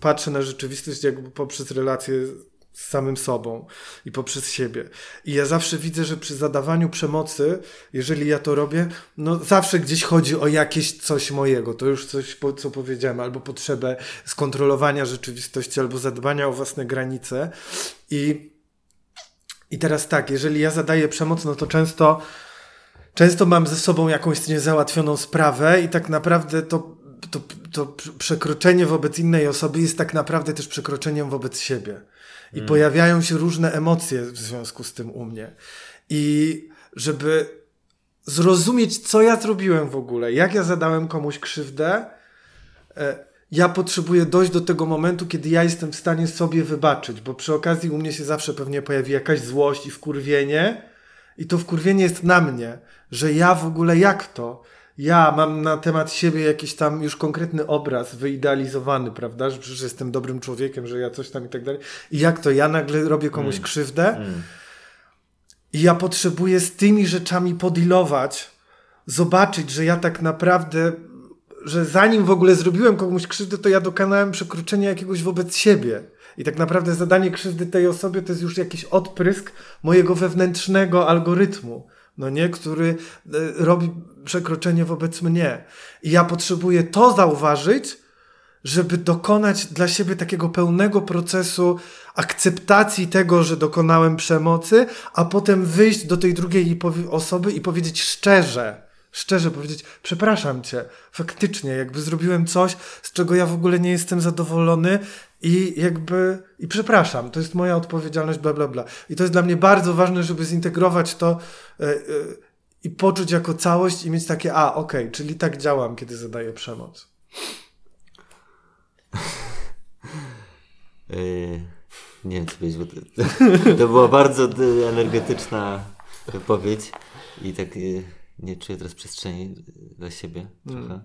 patrzę na rzeczywistość jakby poprzez relację z samym sobą i poprzez siebie. I ja zawsze widzę, że przy zadawaniu przemocy, jeżeli ja to robię, no zawsze gdzieś chodzi o jakieś coś mojego. To już coś, co powiedziałem, albo potrzebę skontrolowania rzeczywistości, albo zadbania o własne granice. I, i teraz tak, jeżeli ja zadaję przemoc, no to często często mam ze sobą jakąś niezałatwioną sprawę i tak naprawdę to, to, to przekroczenie wobec innej osoby jest tak naprawdę też przekroczeniem wobec siebie. I pojawiają się różne emocje w związku z tym u mnie. I żeby zrozumieć, co ja zrobiłem w ogóle, jak ja zadałem komuś krzywdę, e, ja potrzebuję dojść do tego momentu, kiedy ja jestem w stanie sobie wybaczyć, bo przy okazji u mnie się zawsze pewnie pojawi jakaś złość i wkurwienie, i to wkurwienie jest na mnie, że ja w ogóle jak to? ja mam na temat siebie jakiś tam już konkretny obraz wyidealizowany, prawda, że przecież jestem dobrym człowiekiem, że ja coś tam i tak dalej. I jak to, ja nagle robię komuś Mm. krzywdę Mm. i ja potrzebuję z tymi rzeczami podilować, zobaczyć, że ja tak naprawdę, że zanim w ogóle zrobiłem komuś krzywdę, to ja dokonałem przekroczenia jakiegoś wobec siebie. I tak naprawdę zadanie krzywdy tej osobie to jest już jakiś odprysk mojego wewnętrznego algorytmu, no nie, który e, robi przekroczenie wobec mnie. I ja potrzebuję to zauważyć, żeby dokonać dla siebie takiego pełnego procesu akceptacji tego, że dokonałem przemocy, a potem wyjść do tej drugiej osoby i powiedzieć szczerze, szczerze powiedzieć, przepraszam cię, faktycznie, jakby zrobiłem coś, z czego ja w ogóle nie jestem zadowolony i jakby, i przepraszam, to jest moja odpowiedzialność, bla, bla, bla. I to jest dla mnie bardzo ważne, żeby zintegrować to e, e, i poczuć jako całość i mieć takie, a, okej, czyli tak działam, kiedy zadaję przemoc. Yy, nie wiem, co powiedzieć, bo to, to była bardzo energetyczna wypowiedź i tak nie czuję teraz przestrzeni dla siebie trochę.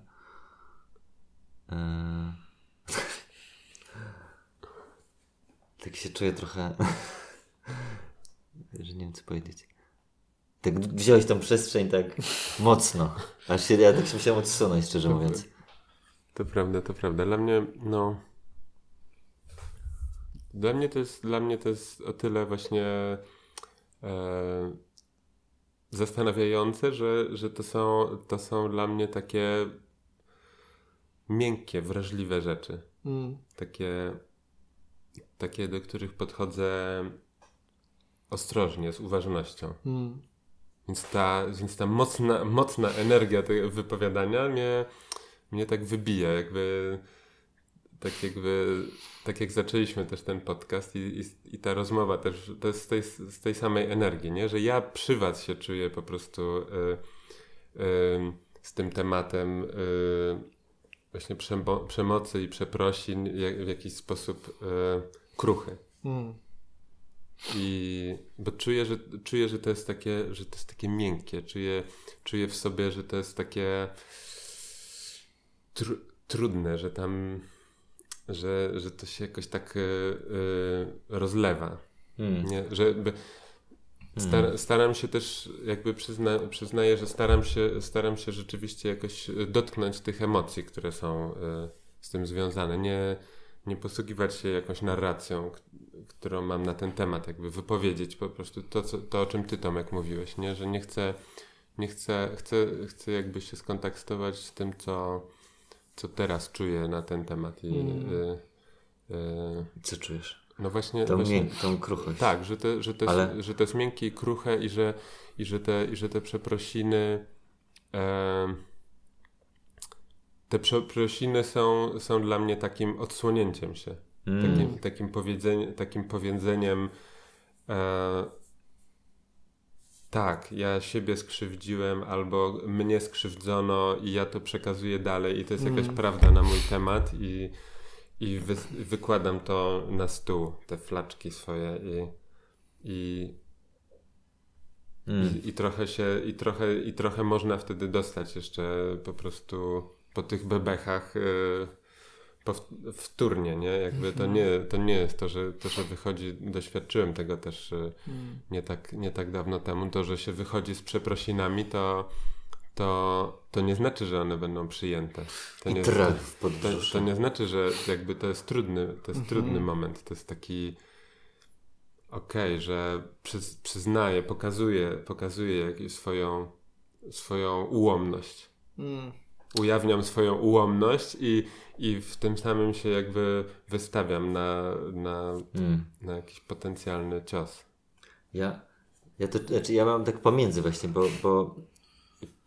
Yy. tak się czuję trochę, że nie wiem, co powiedzieć. Tak wziąłeś tą przestrzeń tak mocno, aż się, ja tak się musiałem odsunąć, szczerze mówiąc. To prawda, to prawda. Dla mnie, no. Dla mnie to jest, dla mnie to jest o tyle właśnie e, zastanawiające, że, że to, są, to są dla mnie takie miękkie, wrażliwe rzeczy. Mm. Takie, takie do których podchodzę ostrożnie, z uważnością. Mm. Więc ta, więc ta mocna, mocna energia tego wypowiadania mnie, mnie tak wybija, jakby tak jakby, tak jak zaczęliśmy też ten podcast i, i, i ta rozmowa też, to jest z tej, z tej samej energii, nie? Że ja przy was się czuję po prostu y, y, z tym tematem y, właśnie przemo- przemocy i przeprosin jak, w jakiś sposób y, kruchy. Mm. I bo czuję, że czuję, że to jest takie, że to jest takie miękkie. Czuję, czuję w sobie, że to jest takie tru, trudne, że tam, że, że to się jakoś tak y, y, rozlewa. Mm. Nie? Żeby, star, staram się też, jakby przyzna, przyznaję, że staram się, staram się rzeczywiście jakoś dotknąć tych emocji, które są y, z tym związane. Nie, nie posługiwać się jakąś narracją, którą mam na ten temat, jakby wypowiedzieć po prostu to, co, to o czym ty Tomek mówiłeś, nie? że nie chcę, nie chcę, chcę, chcę jakby się skontaktować z tym, co, co teraz czuję na ten temat. I, Mm. y, y, Co czujesz? no właśnie, Tą, właśnie mię- tą kruchość. tak, że to, że to, Ale- jest, że to jest miękkie i kruche i że, i że, te, i że te przeprosiny em, te przeprosiny są, są dla mnie takim odsłonięciem się. Mm. Takim, takim, powiedzenie, takim powiedzeniem e, tak, ja siebie skrzywdziłem albo mnie skrzywdzono i ja to przekazuję dalej i to jest jakaś Mm. prawda na mój temat i, i wy, wykładam to na stół, te flaczki swoje i, i, Mm. i, i trochę się, i trochę, i trochę można wtedy dostać jeszcze po prostu po tych bebechach y, wtórnie, nie? Jakby to nie, to nie jest to, że to, że wychodzi, doświadczyłem tego też y, Mm. nie tak, nie tak dawno temu, to, że się wychodzi z przeprosinami, to, to, to nie znaczy, że one będą przyjęte. To I nie, traf w to, podbrzusze. to nie znaczy, że jakby to jest trudny, to jest Mhm. trudny moment, to jest taki okej, że przyz, przyznaję, pokazuję, pokazuję jakąś swoją, swoją ułomność. Mm. Ujawniam swoją ułomność i, i w tym samym się jakby wystawiam na, na, Mm. na jakiś potencjalny cios. Ja, ja to, znaczy ja mam tak pomiędzy właśnie, bo, bo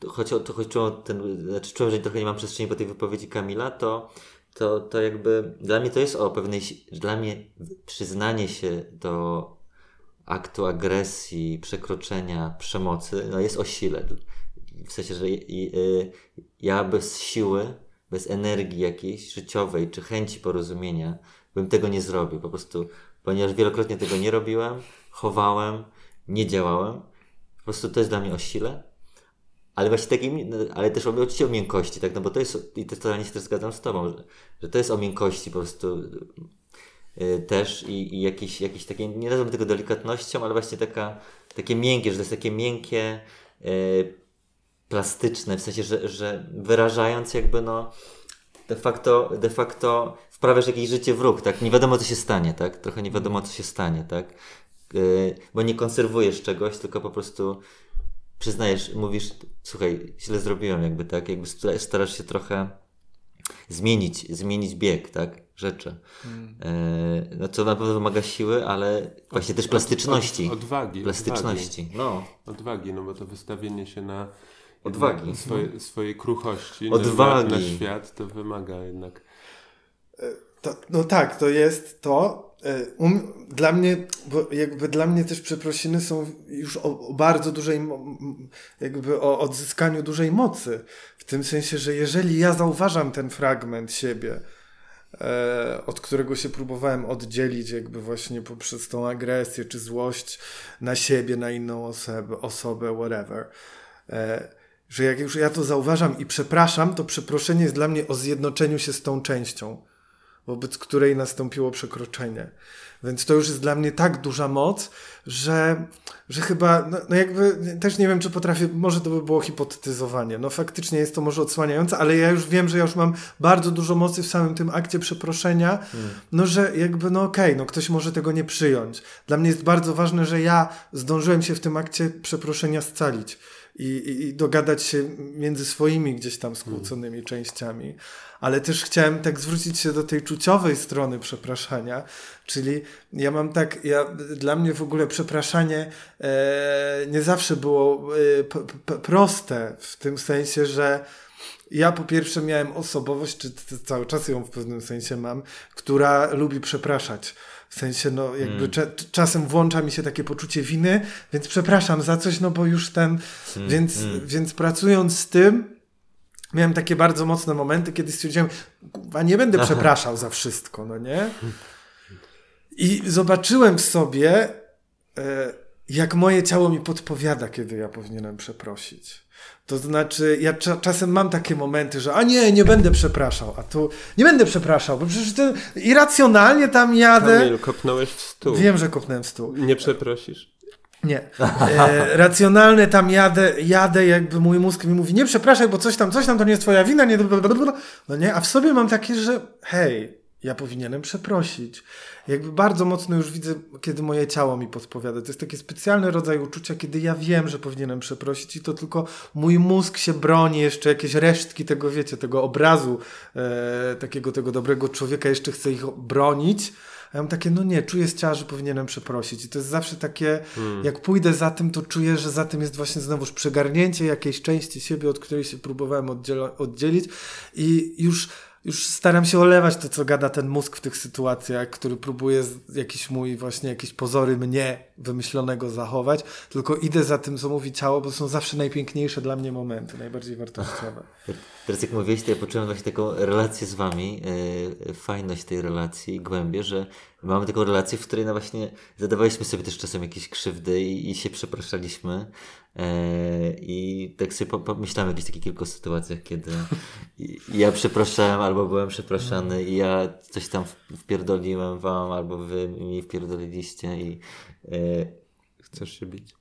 choć, o- to chodziło o ten, znaczy czułem, że trochę nie mam przestrzeni po tej wypowiedzi Kamila, to, to, to jakby dla mnie to jest o pewnej, dla mnie przyznanie się do aktu agresji, przekroczenia, przemocy, no jest o sile. W sensie, że y, ja bez siły, bez energii jakiejś życiowej, czy chęci porozumienia, bym tego nie zrobił. Po prostu, ponieważ wielokrotnie tego nie robiłem, chowałem, nie działałem. Po prostu to jest dla mnie o sile. ale właśnie takim, ale też oczywiście o miękkości, tak, no bo to jest, i to totalnie się też zgadzam z Tobą, że, że to jest o miękkości po prostu y, też i, i jakieś, jakieś takie, nie nazywam tego delikatnością, ale właśnie taka, takie miękkie, że to jest takie miękkie, y, plastyczne, w sensie, że, że wyrażając jakby no de facto, de facto wprawiasz jakieś życie w ruch, tak? Nie wiadomo, co się stanie, tak? Trochę nie wiadomo, co się stanie, tak? Yy, bo nie konserwujesz czegoś, tylko po prostu przyznajesz, mówisz, słuchaj, źle zrobiłem jakby, tak? Jakby starasz się trochę zmienić, zmienić bieg, tak? Rzeczy. Hmm. Yy, no co na pewno wymaga siły, ale właśnie od, też plastyczności. Od, od, odwagi. Plastyczności, odwagi. no. Odwagi, no bo to wystawienie się na odwagi. Swoje, swojej kruchości odwagi. Na, na świat to wymaga jednak. To, no tak, to jest to. Um, dla mnie, bo jakby dla mnie też przeprosiny są już o, o bardzo dużej, jakby o odzyskaniu dużej mocy. W tym sensie, że jeżeli ja zauważam ten fragment siebie, e, od którego się próbowałem oddzielić, jakby właśnie poprzez tą agresję czy złość na siebie, na inną osobę, osobę whatever. Że jak już ja to zauważam i przepraszam, to przeproszenie jest dla mnie o zjednoczeniu się z tą częścią, wobec której nastąpiło przekroczenie. Więc to już jest dla mnie tak duża moc, że, że chyba, no, no jakby też nie wiem, czy potrafię, może to by było hipotetyzowanie. No faktycznie jest to może odsłaniające, ale ja już wiem, że ja już mam bardzo dużo mocy w samym tym akcie przeproszenia, hmm. no że jakby, no okej, okay, no ktoś może tego nie przyjąć. Dla mnie jest bardzo ważne, że ja zdążyłem się w tym akcie przeproszenia scalić i, i, dogadać się między swoimi gdzieś tam skłóconymi hmm. częściami. Ale też chciałem tak zwrócić się do tej czuciowej strony przepraszania, czyli ja mam tak, ja, dla mnie w ogóle przepraszanie e, nie zawsze było e, p, p, proste, w tym sensie, że ja po pierwsze miałem osobowość, czy cały czas ją w pewnym sensie mam, która lubi przepraszać. W sensie, no jakby mm. cze czasem włącza mi się takie poczucie winy, więc przepraszam za coś, no bo już ten, mm. Więc, mm. więc pracując z tym, miałem takie bardzo mocne momenty, kiedy stwierdziłem, a nie będę Aha. przepraszał za wszystko, no nie? I zobaczyłem w sobie, e, jak moje ciało mi podpowiada, kiedy ja powinienem przeprosić. To znaczy, ja cza czasem mam takie momenty, że a nie, nie będę przepraszał, a tu nie będę przepraszał, bo przecież to irracjonalnie tam jadę. Kamil, kopnąłeś w stół. Wiem, że kopnąłem w stół. Nie przeprosisz? Nie. E, racjonalne tam jadę, jadę, jakby mój mózg mi mówi, nie przepraszaj, bo coś tam, coś tam to nie jest twoja wina, nie. No nie, a w sobie mam takie, że hej, ja powinienem przeprosić. Jakby bardzo mocno już widzę, kiedy moje ciało mi podpowiada. To jest taki specjalny rodzaj uczucia, kiedy ja wiem, że powinienem przeprosić i to tylko mój mózg się broni, jeszcze jakieś resztki tego, wiecie, tego obrazu e, takiego tego dobrego człowieka, jeszcze chce ich bronić. A ja mam takie, no nie, czuję z ciała, że powinienem przeprosić. I to jest zawsze takie, hmm. jak pójdę za tym, to czuję, że za tym jest właśnie znowuż przegarnięcie jakiejś części siebie, od której się próbowałem oddzielić i już już staram się olewać to, co gada ten mózg w tych sytuacjach, który próbuje jakiś mój właśnie jakieś pozory mnie wymyślonego zachować, tylko idę za tym, co mówi ciało, bo są zawsze najpiękniejsze dla mnie momenty, najbardziej wartościowe. Teraz jak mówiłeś, to ja poczułem właśnie taką relację z wami, yy, fajność tej relacji, głębie, że mamy taką relację, w której no właśnie zadawaliśmy sobie też czasem jakieś krzywdy i, i się przepraszaliśmy. E, I tak sobie pomyślałem o jakichś takich kilku sytuacjach, kiedy ja przepraszałem, albo byłem przepraszany i ja coś tam wpierdoliłem wam, albo wy mi wpierdoliliście i... E, Chcesz się bić?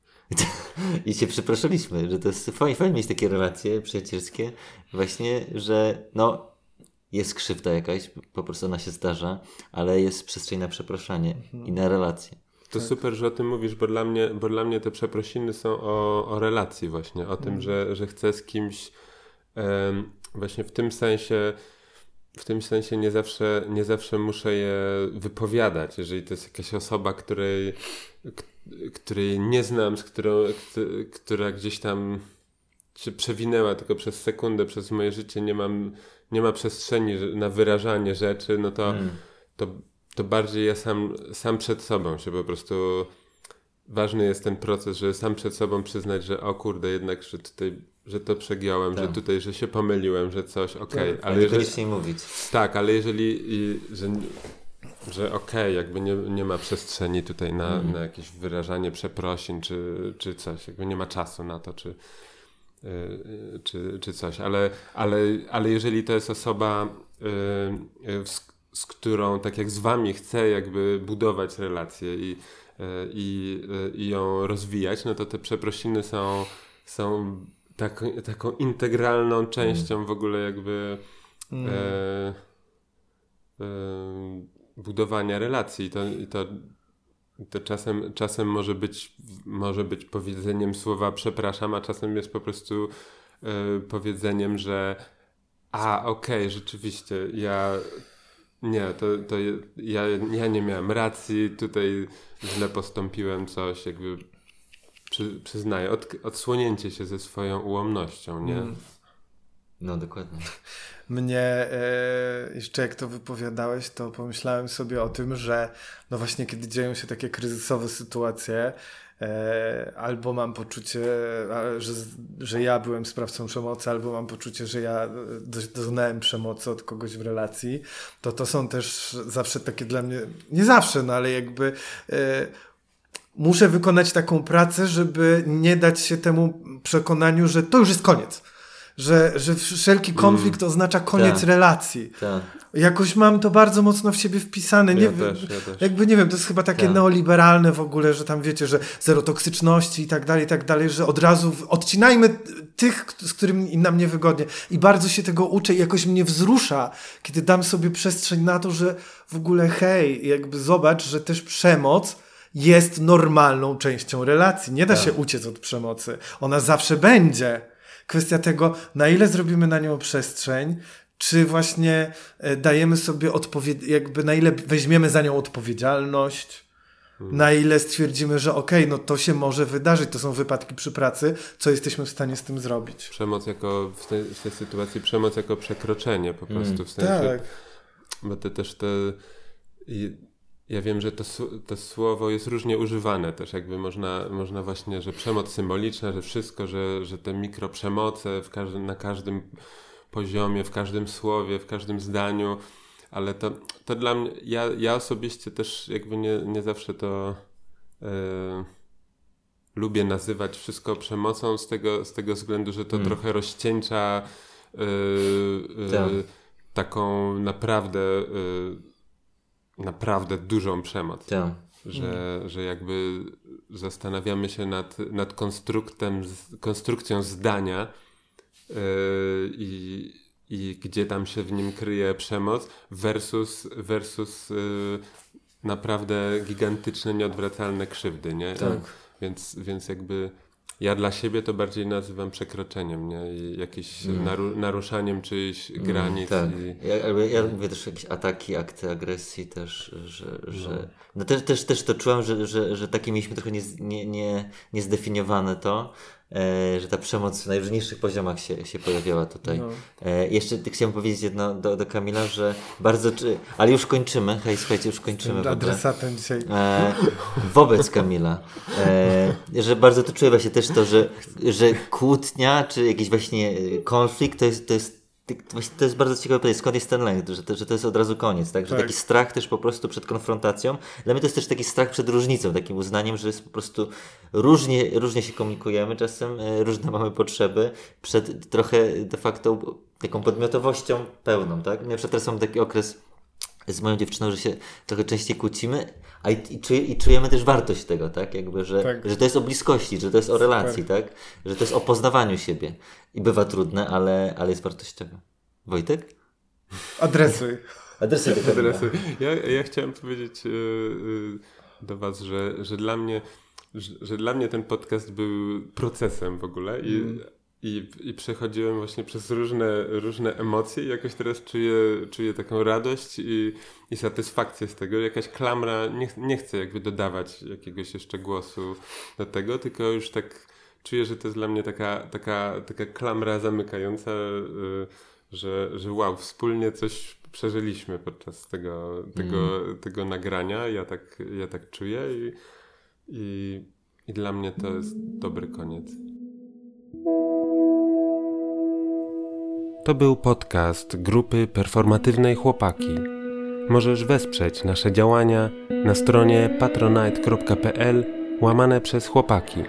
I się przepraszaliśmy, że to jest fajnie, fajnie mieć takie relacje przyjacielskie, właśnie, że no jest krzywda jakaś, po prostu ona się zdarza, ale jest przestrzeń na przepraszanie i na relacje. To tak. super, że o tym mówisz, bo dla mnie, bo dla mnie te przeprosiny są o, o relacji właśnie, o tym, mm. że, że chcę z kimś um, właśnie w tym sensie w tym sensie nie zawsze, nie zawsze muszę je wypowiadać, jeżeli to jest jakaś osoba, której, której nie znam, z którą, która gdzieś tam się przewinęła tylko przez sekundę, przez moje życie, nie mam, nie ma przestrzeni na wyrażanie rzeczy, no to, mm. to to bardziej ja sam, sam przed sobą się po prostu. Ważny jest ten proces, żeby sam przed sobą przyznać, że o kurde, jednak, że tutaj, że to przegiąłem, tak. że tutaj, że się pomyliłem, że coś, okej. Okay. Tak, ale jeżeli nie mówić. Tak, ale jeżeli, i, że, że okej, okay, jakby nie, nie ma przestrzeni tutaj na, mm. na jakieś wyrażanie przeprosin, czy, czy coś, jakby nie ma czasu na to, czy y, czy, czy coś, ale, ale, ale jeżeli to jest osoba, y, y, z, którą tak jak z wami chcę jakby budować relacje i, i, i ją rozwijać, no to te przeprosiny są, są tak, taką integralną częścią mm. w ogóle jakby mm. e, e, budowania relacji. To, to, to czasem, czasem może, być, może być powiedzeniem słowa przepraszam, a czasem jest po prostu e, powiedzeniem, że a, okej, okay, rzeczywiście, ja nie, to, to ja, ja nie miałem racji, tutaj źle postąpiłem, coś jakby przy, przyznaję, od, odsłonięcie się ze swoją ułomnością, nie? Mm. No, dokładnie. Mnie e, jeszcze jak to wypowiadałeś, to pomyślałem sobie o tym, że no właśnie kiedy dzieją się takie kryzysowe sytuacje, albo mam poczucie, że, że ja byłem sprawcą przemocy, albo mam poczucie, że ja doznałem przemocy od kogoś w relacji, to to są też zawsze takie dla mnie, nie zawsze, no ale jakby e, muszę wykonać taką pracę, żeby nie dać się temu przekonaniu, że to już jest koniec. Że, że wszelki mm. konflikt mm. oznacza koniec tak. relacji. Tak. Jakoś mam to bardzo mocno w siebie wpisane. Nie, ja też, ja też. Jakby nie wiem, to jest chyba takie tak. neoliberalne w ogóle, że tam wiecie, że zero toksyczności i tak dalej, i tak dalej, że od razu odcinajmy tych, z którymi nam niewygodnie. I bardzo się tego uczę i jakoś mnie wzrusza, kiedy dam sobie przestrzeń na to, że w ogóle hej, jakby zobacz, że też przemoc jest normalną częścią relacji. Nie da tak. się uciec od przemocy. Ona zawsze będzie. Kwestia tego, na ile zrobimy na nią przestrzeń, czy właśnie e, dajemy sobie odpowiedź, jakby na ile weźmiemy za nią odpowiedzialność, hmm. na ile stwierdzimy, że okej, okay, no to się może wydarzyć, to są wypadki przy pracy, co jesteśmy w stanie z tym zrobić. Przemoc jako, w tej, w tej sytuacji, przemoc jako przekroczenie po prostu, hmm. w sensie, tak. bo te też te ja wiem, że to, to słowo jest różnie używane też, jakby można, można właśnie, że przemoc symboliczna, że wszystko, że, że te mikroprzemoce w każdym, na każdym poziomie, w każdym słowie, w każdym zdaniu, ale to, to dla mnie, ja, ja osobiście też jakby nie, nie zawsze to yy, lubię nazywać wszystko przemocą z tego, z tego względu, że to hmm. trochę rozcieńcza yy, yy, taką naprawdę naprawdę dużą przemoc. Tak. Że, mhm. że jakby zastanawiamy się nad, nad konstruktem, konstrukcją zdania yy, i, i gdzie tam się w nim kryje przemoc versus, versus yy, naprawdę gigantyczne, nieodwracalne krzywdy, nie? Tak. Więc, więc jakby ja dla siebie to bardziej nazywam przekroczeniem, nie? I jakimś mm. naru naruszaniem czyichś mm, granic. Tak. I... Ja, ja mówię też jakieś ataki, akty agresji też, że, że no. no też, też, też to czułem, że, że, że takie mieliśmy trochę nie, nie, nie, niezdefiniowane to, że ta przemoc w najróżniejszych poziomach się, się pojawiała tutaj. No. E, jeszcze chciałem powiedzieć jedno do, do Kamila, że bardzo, czy, ale już kończymy, hej, słuchajcie, już kończymy. adresatem dzisiaj. E, wobec Kamila, e, że bardzo to czuję właśnie też to, że, że kłótnia, czy jakiś właśnie konflikt, to jest, to jest Właśnie to jest bardzo ciekawe pytanie, skąd jest ten lęk, że to, że to jest od razu koniec, tak? Że tak. taki strach też po prostu przed konfrontacją. Dla mnie to jest też taki strach przed różnicą, takim uznaniem, że jest po prostu różnie, różnie się komunikujemy czasem, e, różne mamy potrzeby, przed trochę de facto taką podmiotowością pełną, tak? Ja przykład teraz mam taki okres z moją dziewczyną, że się trochę częściej kłócimy, a i, i, czuje, i czujemy też wartość tego, tak? Jakby, że, tak. że to jest o bliskości, że to jest o relacji, Super. tak? Że to jest o poznawaniu siebie. I bywa trudne, ale, ale jest wartościowe. Wojtek? Adresuj. Adresuj. Adresuj. Ja, ja chciałem powiedzieć yy, yy, do Was, że, że dla mnie że, że, dla mnie ten podcast był procesem w ogóle i mm. I, I przechodziłem właśnie przez różne, różne emocje i jakoś teraz czuję, czuję taką radość i, i satysfakcję z tego. Jakaś klamra, nie, nie chcę jakby dodawać jakiegoś jeszcze głosu do tego, tylko już tak czuję, że to jest dla mnie taka, taka, taka klamra zamykająca, y, że, że wow, wspólnie coś przeżyliśmy podczas tego, tego, mm. tego nagrania. Ja tak, ja tak czuję i, i, i dla mnie to jest dobry koniec. To był podcast grupy performatywnej Chłopaki. Możesz wesprzeć nasze działania na stronie patronite.pl łamane przez chłopaki.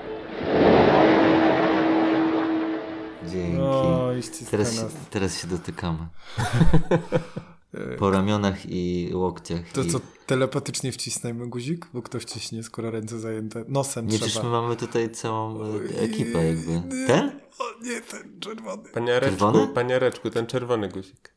Dzięki. O, Teraz, teraz się dotykamy. Po ramionach i łokciach. To i... co, telepatycznie wcisnęmy guzik? Bo kto wciśnie, skoro ręce zajęte? Nosem Nie, przecież my trzeba. mamy tutaj całą e, ekipę jakby. Ten? O nie, ten czerwony. Paniareczku, Czerwony? paniareczku, ten czerwony guzik.